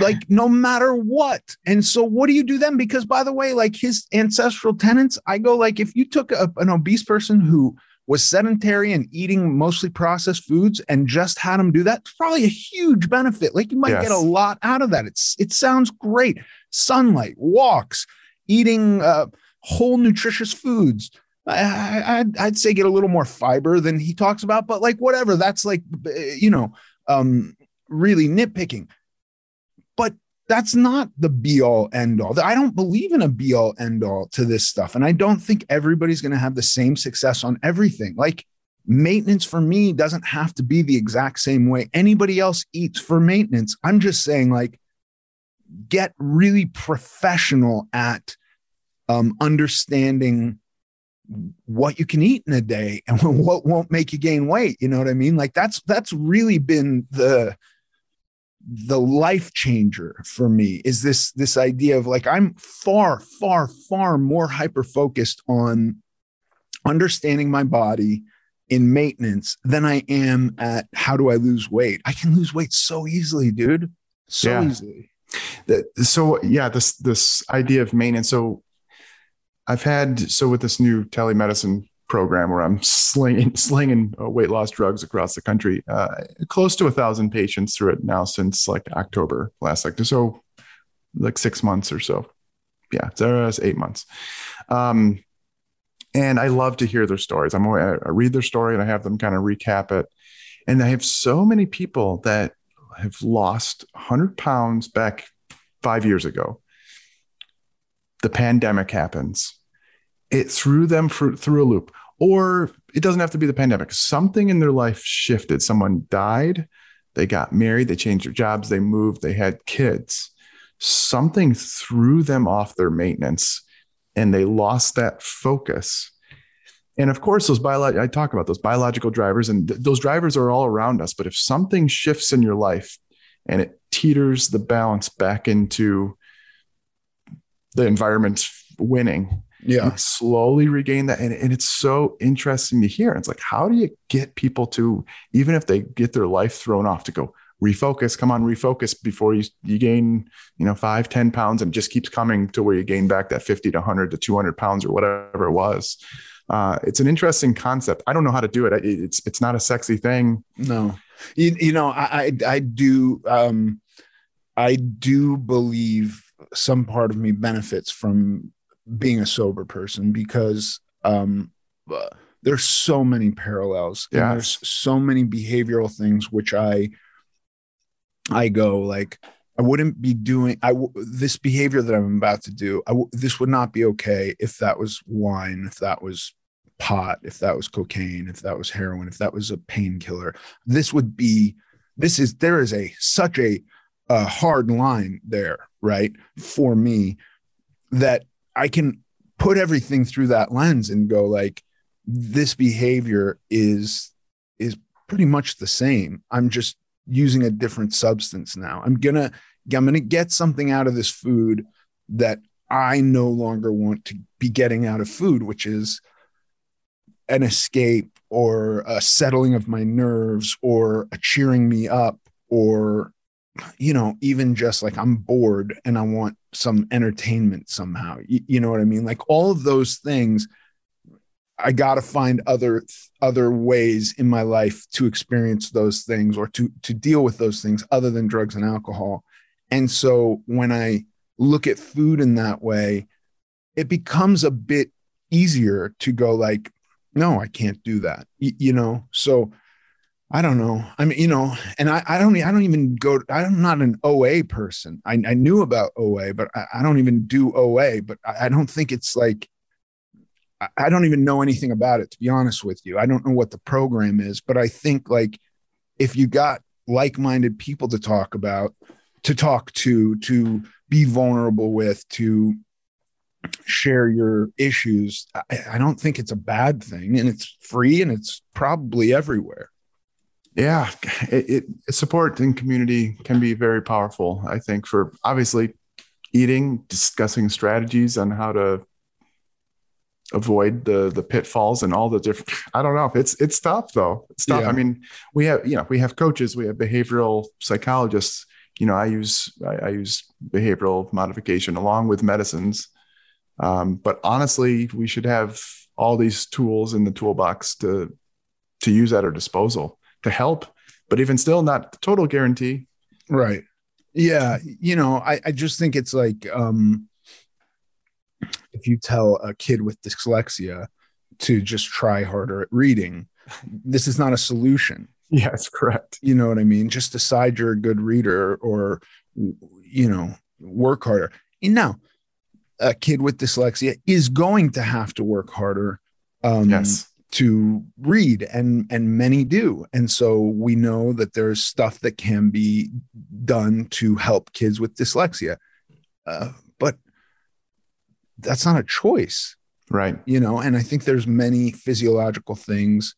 Speaker 1: like no matter what. And so what do you do then? Because by the way, like his ancestral tenants, I go like if you took a, an obese person who was sedentary and eating mostly processed foods and just had them do that, it's probably a huge benefit. Like you might
Speaker 3: Yes.
Speaker 1: get a lot out of that. It's it sounds great. Sunlight, walks, eating uh, whole nutritious foods. I, I'd, I'd say get a little more fiber than he talks about, but like whatever. That's like you know, um, really nitpicking but that's not the be all end all. I don't believe in a be all end all to this stuff. And I don't think everybody's going to have the same success on everything. Like maintenance for me doesn't have to be the exact same way anybody else eats for maintenance. I'm just saying, like, get really professional at um, understanding what you can eat in a day and what won't make you gain weight you know what i mean? Like that's that's really been the the life changer for me is this this idea of like i'm far far far more hyper focused on understanding my body in maintenance than i am at how do i lose weight? I can lose weight so easily dude. So yeah. easily.
Speaker 3: So yeah this this idea of maintenance. So i've had so with this new telemedicine program where I'm slinging slinging uh, weight loss drugs across the country. Uh, close to a thousand patients through it now since like October last like so like six months or so. Yeah, it's eight months. Um, and I love to hear their stories. I'm I read their story and I have them kind of recap it. And I have so many people that have lost 100 pounds back five years ago. The pandemic happens. It threw them for, through a loop or it doesn't have to be the pandemic. Something in their life shifted. Someone died, they got married, they changed their jobs, they moved, they had kids. Something threw them off their maintenance and they lost that focus. And of course, those biological, I talk about those biological drivers, and th- those drivers are all around us. But if something shifts in your life and it teeters the balance back into the environment winning,
Speaker 1: yeah.
Speaker 3: slowly regain that. And, and it's so interesting to hear. It's like how do you get people to even if they get their life thrown off to go refocus come on refocus before you you gain you know five ten pounds and it just keeps coming to where you gain back that 50 to 100 to 200 pounds or whatever it was. Uh, it's an interesting concept. I don't know how to do it it's it's not a sexy thing.
Speaker 1: No. You, you know i i, I do um i do believe some part of me benefits from being a sober person because um, there's so many parallels
Speaker 3: yeah.
Speaker 1: and there's so many behavioral things which I I go like I wouldn't be doing I this behavior that I'm about to do. I w- this would not be okay if that was wine, if that was pot, if that was cocaine, if that was heroin, if that was a painkiller. This would be this is there is a such a, a hard line there, right? For me that I can put everything through that lens and go like this behavior is is pretty much the same. I'm just using a different substance now. I'm to I'm to get something out of this food that I no longer want to be getting out of food, which is an escape or a settling of my nerves or a cheering me up or you know, even just like I'm bored and I want some entertainment somehow. You, you know what I mean? Like all of those things, I got to find other other ways in my life to experience those things or to to deal with those things other than drugs and alcohol. And so when I look at food in that way, it becomes a bit easier to go like, no, I can't do that. You know, so I don't know. I mean, you know, and I, I don't, I don't even go, I'm not an OA person. I, I knew about OA, but I, I don't even do OA, but I, I don't think it's like, I don't even know anything about it, to be honest with you. I don't know what the program is, but I think like if you got like minded people to talk about, to talk to, to be vulnerable with, to share your issues, I, I don't think it's a bad thing. And it's free and it's probably everywhere
Speaker 3: yeah it, it, support and community can be very powerful i think for obviously eating discussing strategies on how to avoid the the pitfalls and all the different i don't know it's it's tough though. It's tough. Yeah. i mean we have you know we have coaches we have behavioral psychologists. You know i use i, I use behavioral modification along with medicines. Um, but honestly we should have all these tools in the toolbox to to use at our disposal to help, but even still, not total guarantee.
Speaker 1: Right. Yeah. You know, I, I just think it's like um, if you tell a kid with dyslexia to just try harder at reading, this is not a solution.
Speaker 3: Yes, correct.
Speaker 1: You know what I mean? Just decide you're a good reader or, you know, work harder. And now, a kid with dyslexia is going to have to work harder.
Speaker 3: Um, yes
Speaker 1: to read and and many do and so we know that there's stuff that can be done to help kids with dyslexia uh, but that's not a choice.
Speaker 3: Right.
Speaker 1: You know, and I think there's many physiological things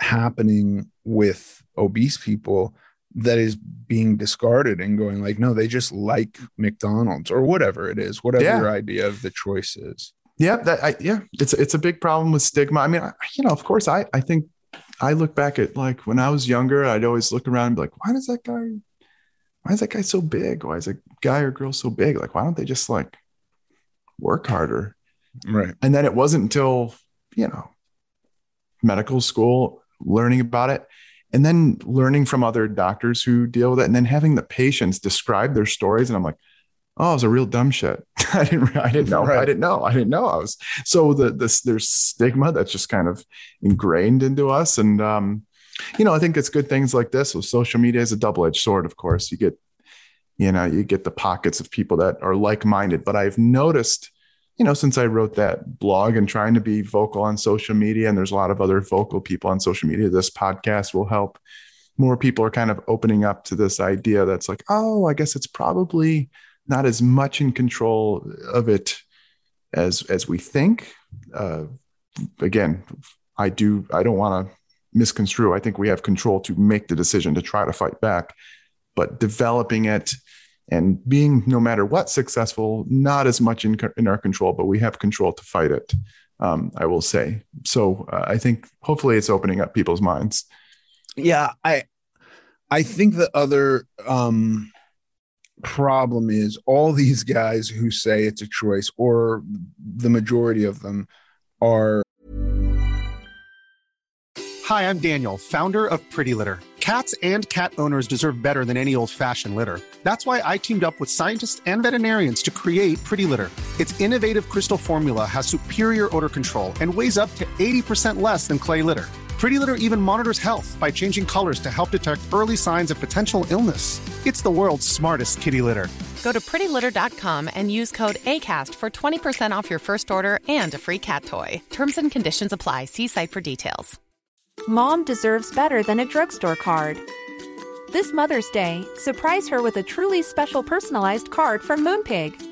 Speaker 1: happening with obese people that is being discarded and going like, no, they just like McDonald's or whatever it is, whatever
Speaker 3: Yeah.
Speaker 1: your idea of the choice is.
Speaker 3: Yeah, that I, yeah, it's it's a big problem with stigma. I mean, I, you know, of course, I I think I look back at like when I was younger, I'd always look around and be like, why does that guy, why is that guy so big? Why is a guy or girl so big? Like, why don't they just like work harder?
Speaker 1: Right.
Speaker 3: And then it wasn't until you know medical school learning about it, and then learning from other doctors who deal with it, and then having the patients describe their stories, and I'm like. Oh, it was a real dumb shit. I didn't. I didn't know. I didn't know. I didn't know. I was so the this there's stigma that's just kind of ingrained into us and um you know i think it's good things like this with social media is a double-edged sword of course you get you know you get the pockets of people that are like-minded but i've noticed you know since i wrote that blog and trying to be vocal on social media and there's a lot of other vocal people on social media this podcast will help more people are kind of opening up to this idea that's like oh i guess it's probably not as much in control of it as as we think. Uh, again i do i don't want to misconstrue. I think we have control to make the decision to try to fight back but developing it and being no matter what successful not as much in, in our control but we have control to fight it um, i will say. So uh, i think hopefully it's opening up people's minds.
Speaker 1: Yeah, I I think the other um problem is all these guys who say it's a choice or the majority of them are
Speaker 5: Hi, I'm Daniel, founder of PrettyLitter. Cats and cat owners deserve better than any old fashioned litter. That's why I teamed up with scientists and veterinarians to create PrettyLitter. Its innovative crystal formula has superior odor control and weighs up to 80% less than clay litter. PrettyLitter even monitors health by changing colors to help detect early signs of potential illness. It's the world's smartest kitty litter.
Speaker 6: Go to prettylitter.com and use code ACAST for 20% off your first order and a free cat toy. Terms and conditions apply. See site for details.
Speaker 7: Mom deserves better than a drugstore card. This Mother's Day, surprise her with a truly special personalized card from Moonpig.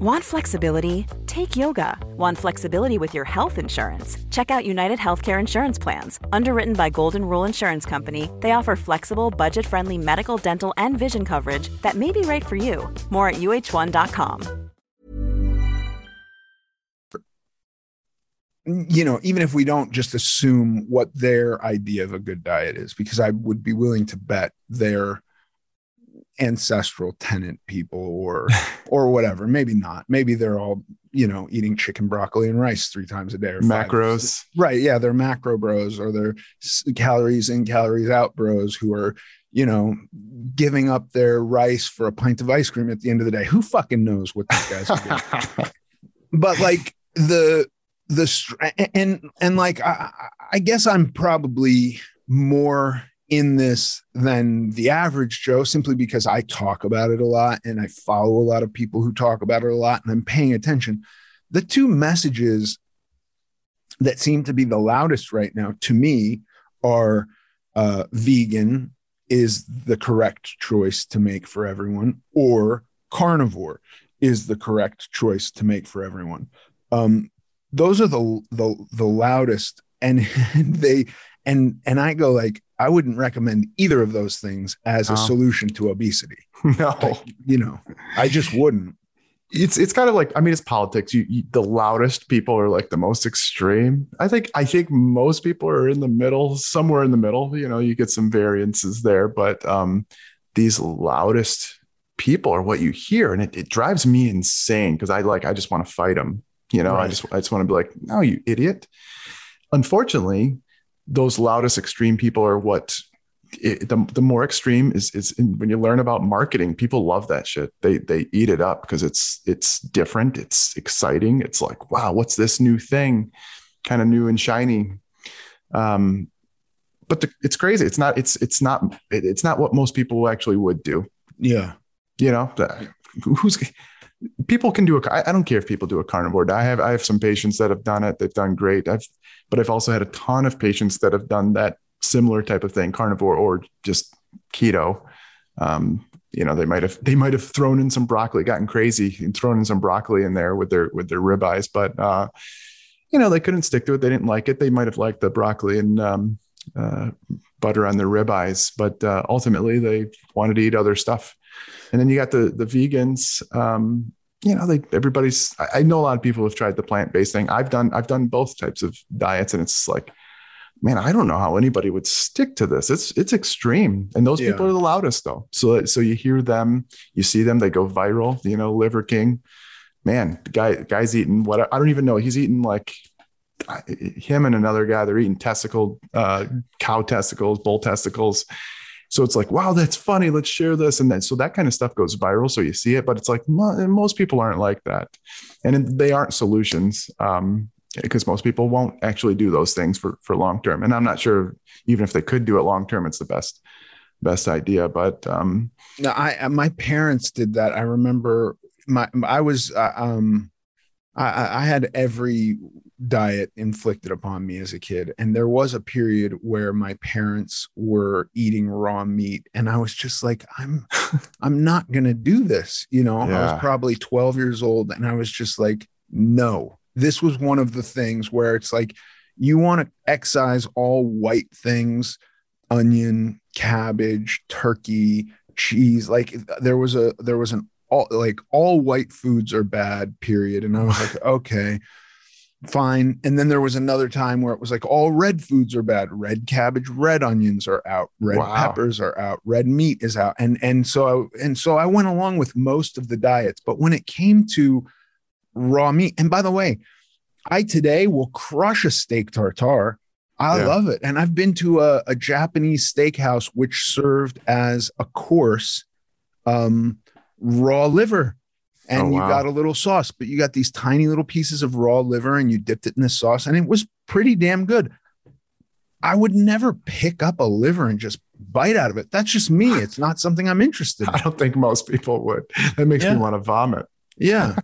Speaker 8: Want flexibility? Take yoga. Want flexibility with your health insurance? Check out UnitedHealthcare Insurance Plans. Underwritten by Golden Rule Insurance Company, they offer flexible, budget friendly medical, dental, and vision coverage that may be right for you. More at uhone.com.
Speaker 1: you know, even if we don't just assume what their idea of a good diet is, because I would be willing to bet their ancestral tenant people or or whatever. Maybe not. Maybe they're all, you know, eating chicken, broccoli, and rice three times a day or
Speaker 3: macros
Speaker 1: Right. Yeah. They're macro bros or they're calories in, calories out bros who are, you know, giving up their rice for a pint of ice cream at the end of the day. Who fucking knows what these guys are doing? but like the the str- and and like I, I guess I'm probably more in this than the average Joe simply because I talk about it a lot and I follow a lot of people who talk about it a lot and I'm paying attention. The two messages that seem to be the loudest right now to me are uh, vegan is the correct choice to make for everyone or carnivore is the correct choice to make for everyone. Um, those are the the the loudest, and, and they and and I go like I wouldn't recommend either of those things as a
Speaker 3: No.
Speaker 1: solution to obesity.
Speaker 3: no
Speaker 1: Like, you know, I just wouldn't.
Speaker 3: it's it's kind of like I mean it's politics. You, you the loudest people are like the most extreme. I think I think most people are in the middle, somewhere in the middle. You know, you get some variances there, but um, these loudest people are what you hear, and it, it drives me insane because I like I just want to fight them. You know, I just I just want to be like, no, you idiot. Unfortunately, those loudest extreme people are what it, the, the more extreme is is in, when you learn about marketing people love that shit they they eat it up because it's it's different it's exciting it's like wow what's this new thing kind of new and shiny um but the, it's crazy. It's not. It's it's not. It's not what most people actually would do.
Speaker 1: Yeah.
Speaker 3: You know, the, who's people can do a. I don't care if people do a carnivore diet. I have I have some patients that have done it. They've done great. I've, but I've also had a ton of patients that have done that similar type of thing, carnivore or just keto. Um, you know, they might have they might have thrown in some broccoli, gotten crazy, and thrown in some broccoli in there with their with their ribeyes, but uh, you know, they couldn't stick to it. They didn't like it. They might have liked the broccoli and um, uh, butter on their ribeyes, but uh, ultimately they wanted to eat other stuff. And then you got the the vegans. Um, you know, they everybody's. I, I know a lot of people have tried the plant based thing. I've done I've done both types of diets, and it's like, man, I don't know how anybody would stick to this. It's it's extreme, and those
Speaker 1: Yeah.
Speaker 3: people are the loudest though. So so you hear them, you see them, they go viral. You know, Liver King, man, the guy guy's eating what I don't even know. He's eating like him and another guy. They're eating testicle, uh, cow testicles, bull testicles. So it's like, wow, that's funny. Let's share this, and then so that kind of stuff goes viral. So you see it, but it's like most people aren't like that, and they aren't solutions. Um, because most people won't actually do those things for for long term and i'm not sure even if they could do it long term it's the best best idea but um
Speaker 1: No, I uh, my parents did that. I remember my I was uh, um I- I I had every diet inflicted upon me as a kid, and there was a period where my parents were eating raw meat, and I was just like, I'm I'm not gonna do this. You know, I was probably 12 years old, and I was just like, no. This was one of the things where it's like you want to excise all white things, onion, cabbage, turkey, cheese like there was a there was an all like all white foods are bad period and i was like okay fine and then there was another time where it was like all red foods are bad red cabbage red onions are out red
Speaker 3: Wow.
Speaker 1: peppers are out red meat is out and and so I, and so i went along with most of the diets but when it came to raw meat and by the way i today will crush a steak tartare I
Speaker 3: Yeah.
Speaker 1: love it. And I've been to a, a Japanese steakhouse which served as a course um, raw liver. Oh, and
Speaker 3: Oh,
Speaker 1: you got a little sauce, but you got these tiny little pieces of raw liver and you dipped it in the sauce, and it was pretty damn good. I would never pick up a liver and just bite out of it. That's just me. It's not something I'm interested in.
Speaker 3: i don't think most people would that makes
Speaker 1: Yeah.
Speaker 3: me want to vomit
Speaker 1: Yeah.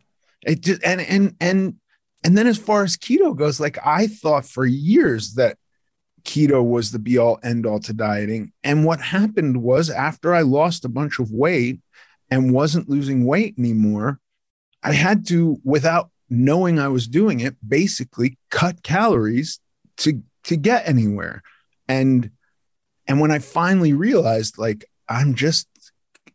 Speaker 1: it just and and and and then as far as keto goes, like I thought for years that keto was the be all end all to dieting. And what happened was after I lost a bunch of weight and wasn't losing weight anymore, I had to, without knowing I was doing it, basically cut calories to to get anywhere. And and when I finally realized like I'm just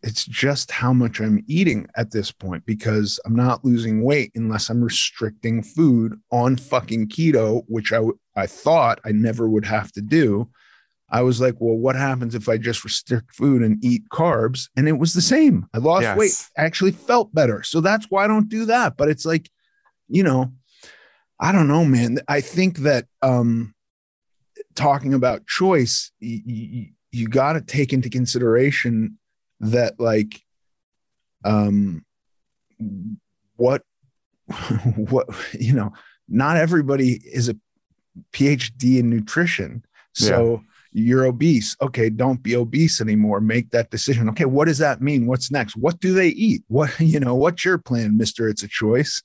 Speaker 1: it's just how much I'm eating at this point because I'm not losing weight unless I'm restricting food on fucking keto, which I I thought I never would have to do. I was like, well, what happens if I just restrict food and eat carbs? And it was the same. I lost
Speaker 3: Yes.
Speaker 1: weight, I actually felt better. So that's why I don't do that. But it's like, you know, I don't know, man. I think that um talking about choice, you, you, you got to take into consideration that like um what what you know not everybody is a phd in nutrition so you're obese. Okay don't be obese anymore. Make that decision. Okay what does that mean? What's next? What do they eat? What you know what's your plan mister? It's a choice.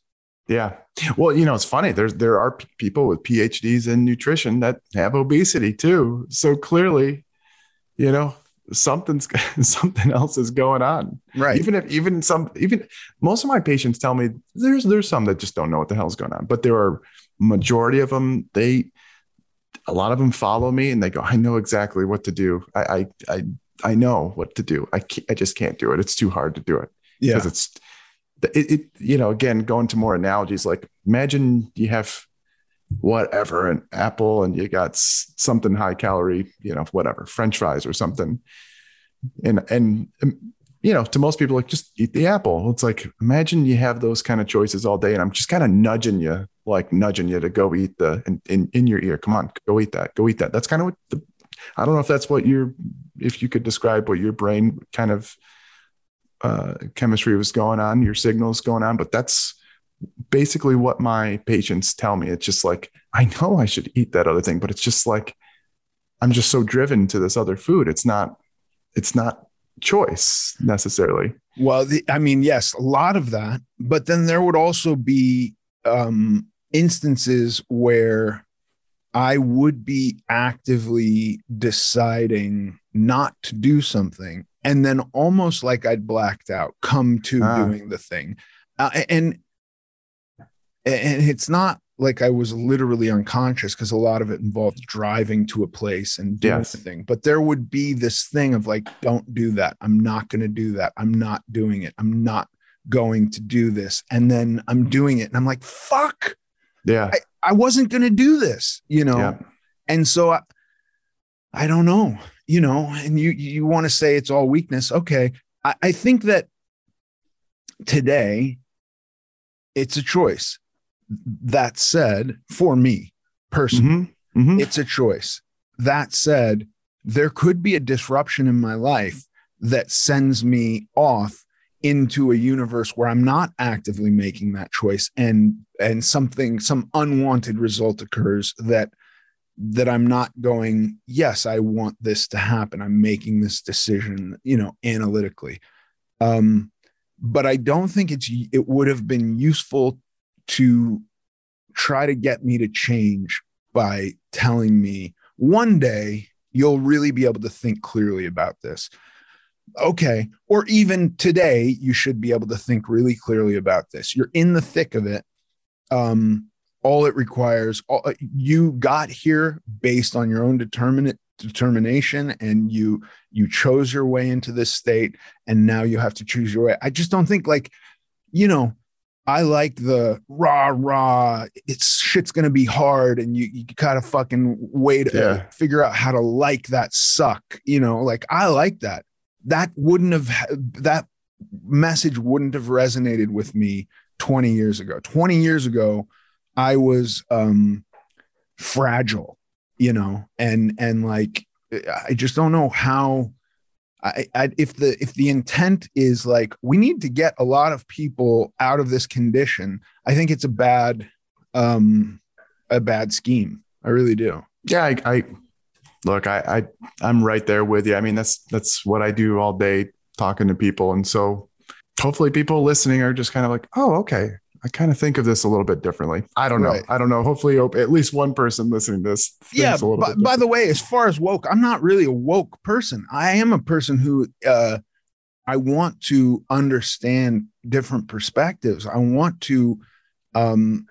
Speaker 3: Yeah. Well you know it's funny. There's there are p- people with phds in nutrition that have obesity too. So clearly you know something's something else is going on.
Speaker 1: Right.
Speaker 3: Even if even some even most of my patients tell me there's there's some that just don't know what the hell's going on but there are majority of them they a lot of them follow me and they go i know exactly what to do. I i i, I know what to do. I i just can't do it. It's too hard to do it.
Speaker 1: Yeah.
Speaker 3: Because it's it, it you know again going to more analogies like imagine you have whatever an apple and you got something high calorie you know whatever french fries or something. And and um, you know to most people like just eat the apple. It's like imagine you have those kind of choices all day and i'm just kind of nudging you like nudging you to go eat the in, in in your ear come on go eat that go eat that that's kind of what the i don't know if that's what your if you could describe what your brain kind of uh, chemistry was going on, your signals going on, but that's basically what my patients tell me. It's just like, I know I should eat that other thing, but it's just like, I'm just so driven to this other food. It's not, it's not choice necessarily.
Speaker 1: Well, the, I mean, yes, a lot of that, but then there would also be um, instances where I would be actively deciding not to do something, and then almost like I'd blacked out, come to
Speaker 3: Ah.
Speaker 1: doing the thing, uh, and and it's not like I was literally unconscious because a lot of it involved driving to a place and doing
Speaker 3: Yes.
Speaker 1: the thing. But there would be this thing of like, don't do that. I'm not going to do that. I'm not doing it. I'm not going to do this. And then I'm doing it. And I'm like, fuck,
Speaker 3: Yeah.
Speaker 1: I, I wasn't going to do this, you know?
Speaker 3: Yeah.
Speaker 1: And so I, I don't know, you know, and you, you want to say it's all weakness. Okay. I, I think that today it's a choice. That said, for me personally,
Speaker 3: Mhm. Mhm.
Speaker 1: it's a choice. That said, there could be a disruption in my life that sends me off into a universe where I'm not actively making that choice and and something some unwanted result occurs that that I'm not going yes I want this to happen I'm making this decision you know analytically um but I don't think it's it would have been useful to try to get me to change by telling me one day you'll really be able to think clearly about this. Okay. Or even today, you should be able to think really clearly about this. You're in the thick of it. Um, all it requires, all, you got here based on your own determinate determination and you you chose your way into this state and now you have to choose your way i just don't think like you know I like the rah rah. It's shit's gonna be hard, and you you gotta fucking wait to
Speaker 3: Yeah.
Speaker 1: figure out how to like that suck. You know, like I like that. That wouldn't have that message wouldn't have resonated with me 20 years ago. 20 years ago, I was um fragile, you know, and and like I just don't know how I, I if the if the intent is like we need to get a lot of people out of this condition, I think it's a bad um a bad scheme. I really do.
Speaker 3: yeah I, I look I, I i'm right there with you. I mean that's that's what i do all day talking to people. And so hopefully people listening are just kind of like oh okay. I kind of think of this a little bit differently. I don't know.
Speaker 1: Right.
Speaker 3: i don't know. Hopefully at least one person listening to this thinks
Speaker 1: yeah
Speaker 3: a little
Speaker 1: by, by the way as far as woke i'm not really a woke person. I am a person who uh i want to understand different perspectives. I want to um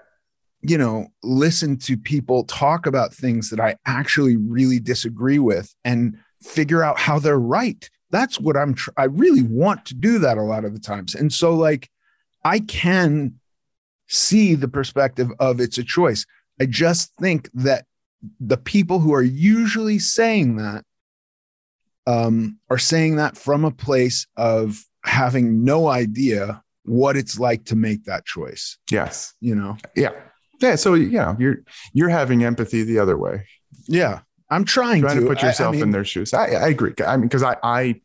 Speaker 1: you know listen to people talk about things that i actually really disagree with and figure out how they're right. That's what i'm tr- i really want to do that a lot of the times. And so like i can see the perspective of it's a choice. I just think that the people who are usually saying that um, are saying that from a place of having no idea what it's like to make that choice.
Speaker 3: yes.
Speaker 1: You know?
Speaker 3: yeah yeah so you know you're you're having empathy the other way.
Speaker 1: Yeah, I'm trying,
Speaker 3: trying to,
Speaker 1: to.
Speaker 3: put
Speaker 1: I- I
Speaker 3: yourself in their shoes. I, I agree. I mean because I, I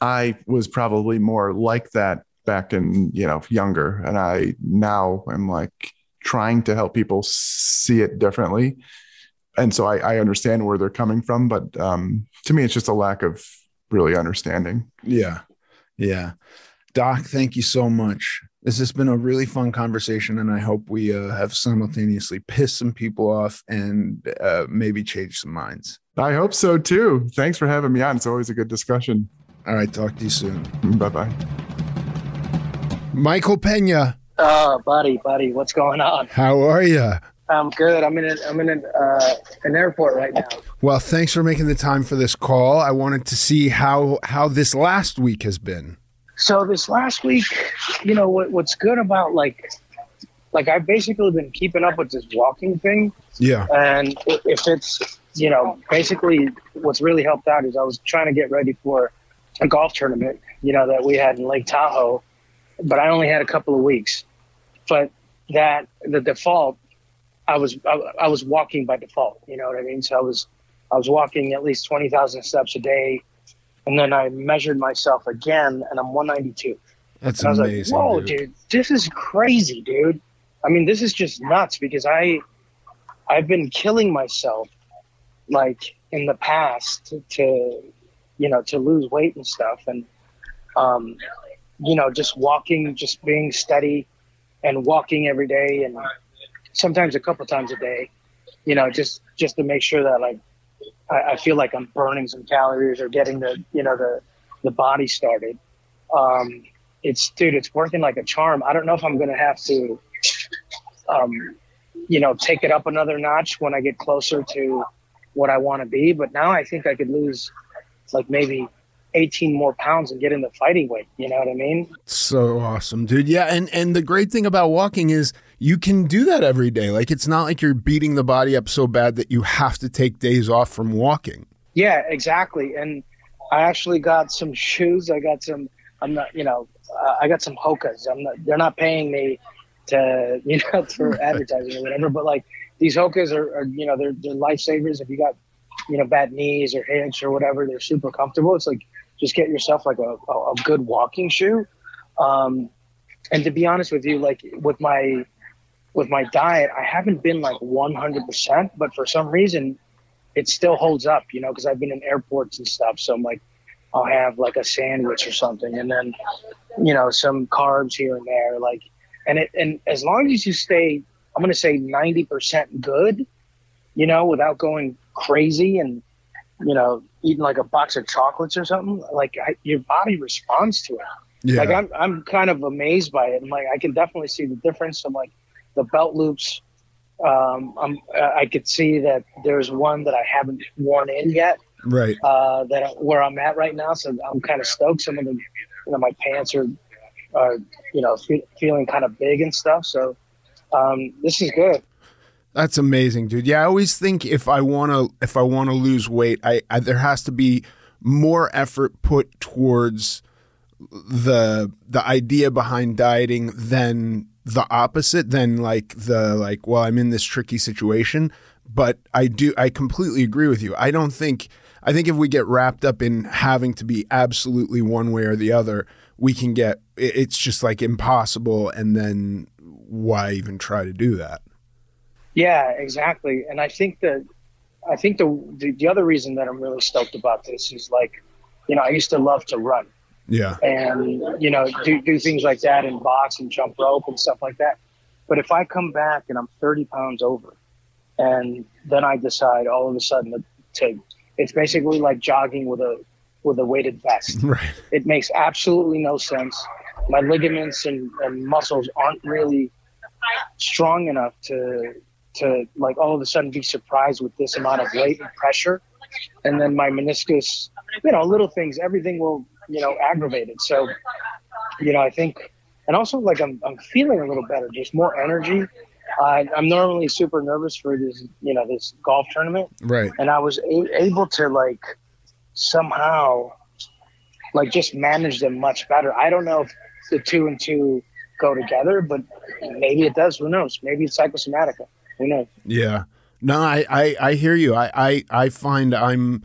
Speaker 3: i was probably more like that back in you know younger and i now am like trying to help people see it differently. And so i, I understand where they're coming from but um, to me it's just a lack of really understanding.
Speaker 1: Yeah, yeah. Doc, thank you so much. This has been a really fun conversation, and I hope we uh, have simultaneously pissed some people off and uh, maybe changed some minds.
Speaker 3: i hope so too thanks for having me on it's always a good discussion
Speaker 1: All right, talk to you soon.
Speaker 3: bye bye
Speaker 1: Michael Pena,
Speaker 9: Oh, buddy, buddy, what's going on?
Speaker 1: how are you?
Speaker 9: I'm good. I'm in a, I'm in an, uh, an airport right now.
Speaker 1: Well, thanks for making the time for this call. I wanted to see how how this last week has been.
Speaker 9: So this last week, you know what, what's good about like like I've basically been keeping up with this walking thing,
Speaker 1: Yeah.
Speaker 9: and if it's you know basically what's really helped out is I was trying to get ready for a golf tournament, you know that we had in Lake Tahoe, but I only had a couple of weeks. But that the default, I was I, I was walking by default. You know what I mean? So I was I was walking at least twenty thousand steps a day, and then I measured myself again, and I'm 192.
Speaker 1: That's
Speaker 9: And I was
Speaker 1: amazing.
Speaker 9: like, "Whoa,
Speaker 1: dude.
Speaker 9: dude. this is crazy, dude." I mean, this is just nuts because I, I've been killing myself, like in the past to, to you know to lose weight and stuff and um, you know just walking just being steady and walking every day and sometimes a couple times a day you know just just to make sure that like I, I feel like i'm burning some calories or getting the you know the the body started um, it's dude it's working like a charm i don't know if i'm gonna have to um, you know take it up another notch when i get closer to what i want to be but now i think i could lose like maybe 18 more pounds and get in the fighting weight. You know what I mean?
Speaker 1: So awesome, dude. Yeah, and and the great thing about walking is you can do that every day. Like it's not like you're beating the body up so bad that you have to take days off from walking.
Speaker 9: Yeah, exactly. And I actually got some shoes. I got some. I'm not. You know, uh, I got some Hokas. I'm not. They're not paying me to you know for advertising or whatever. But like these Hokas are, are you know they're they're lifesavers. If you got you know bad knees or hips or whatever, they're super comfortable. It's like just get yourself like a, a, a good walking shoe. Um, and to be honest with you, like with my with my diet, I haven't been like 100%, but for some reason, it still holds up, you know, because I've been in airports and stuff. So I'm like, I'll have like a sandwich or something, and then, you know, some carbs here and there, like, and it and as long as you stay, I'm gonna say 90% good, you know, without going crazy and you know, eating like a box of chocolates or something, like I, your body responds to it. Yeah. Like I'm, I'm kind of amazed by it. And like, I can definitely see the difference. I'm like the belt loops. Um, I'm, I could see that there's one that I haven't worn in yet.
Speaker 1: Right.
Speaker 9: Uh, that where I'm at right now. So I'm kind of stoked. Some of them, you know, my pants are, are, you know, fe- feeling kind of big and stuff. So, um, this is good.
Speaker 1: That's amazing, dude. Yeah, I always think if I want to if I want to lose weight, I, I there has to be more effort put towards the the idea behind dieting than the opposite than like the like well I'm in this tricky situation but I do I completely agree with you I don't think I think if we get wrapped up in having to be absolutely one way or the other we can get it's just like impossible and then why even try to do that
Speaker 9: yeah, exactly. And I think that I think the, the, the other reason that I'm really stoked about this is like, you know, I used to love to run.
Speaker 1: Yeah.
Speaker 9: And you know, do do things like that and box and jump rope and stuff like that. But if I come back and I'm 30 pounds over, and then I decide all of a sudden to, to it's basically like jogging with a with a weighted vest.
Speaker 1: Right.
Speaker 9: It makes absolutely no sense. My ligaments and, and muscles aren't really strong enough to to like all of a sudden be surprised with this amount of weight and pressure. And then my meniscus, you know, little things, everything will, you know, aggravated. So, you know, I think, and also like I'm, I'm feeling a little better, just more energy. Uh, I'm normally super nervous for this, you know, this golf tournament.
Speaker 1: Right.
Speaker 9: And I was a- able to like somehow like just manage them much better. I don't know if the two and two go together, but maybe it does. Who knows? Maybe it's psychosomatic. Who knows?
Speaker 1: Yeah. No, I, I, I hear you. I, I, I find I'm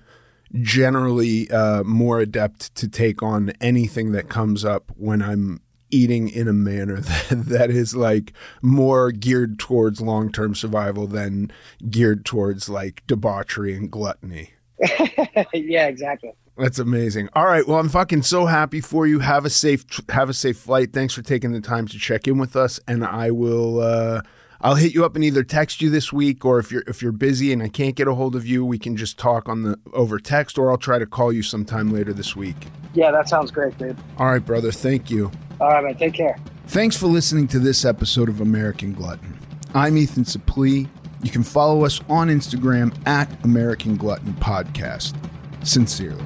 Speaker 1: generally uh, more adept to take on anything that comes up when I'm eating in a manner that, that is like more geared towards long term survival than geared towards like debauchery and gluttony.
Speaker 9: yeah, exactly.
Speaker 1: That's amazing. All right, well, I'm fucking so happy for you. Have a safe have a safe flight. Thanks for taking the time to check in with us, and I will. Uh, I'll hit you up and either text you this week, or if you're if you're busy and I can't get a hold of you, we can just talk on the over text, or I'll try to call you sometime later this week.
Speaker 9: Yeah, that sounds great, dude.
Speaker 1: All right, brother. Thank you.
Speaker 9: All right, man. Take care.
Speaker 1: Thanks for listening to this episode of American Glutton. I'm Ethan Suplee. You can follow us on Instagram at American Glutton Podcast. Sincerely.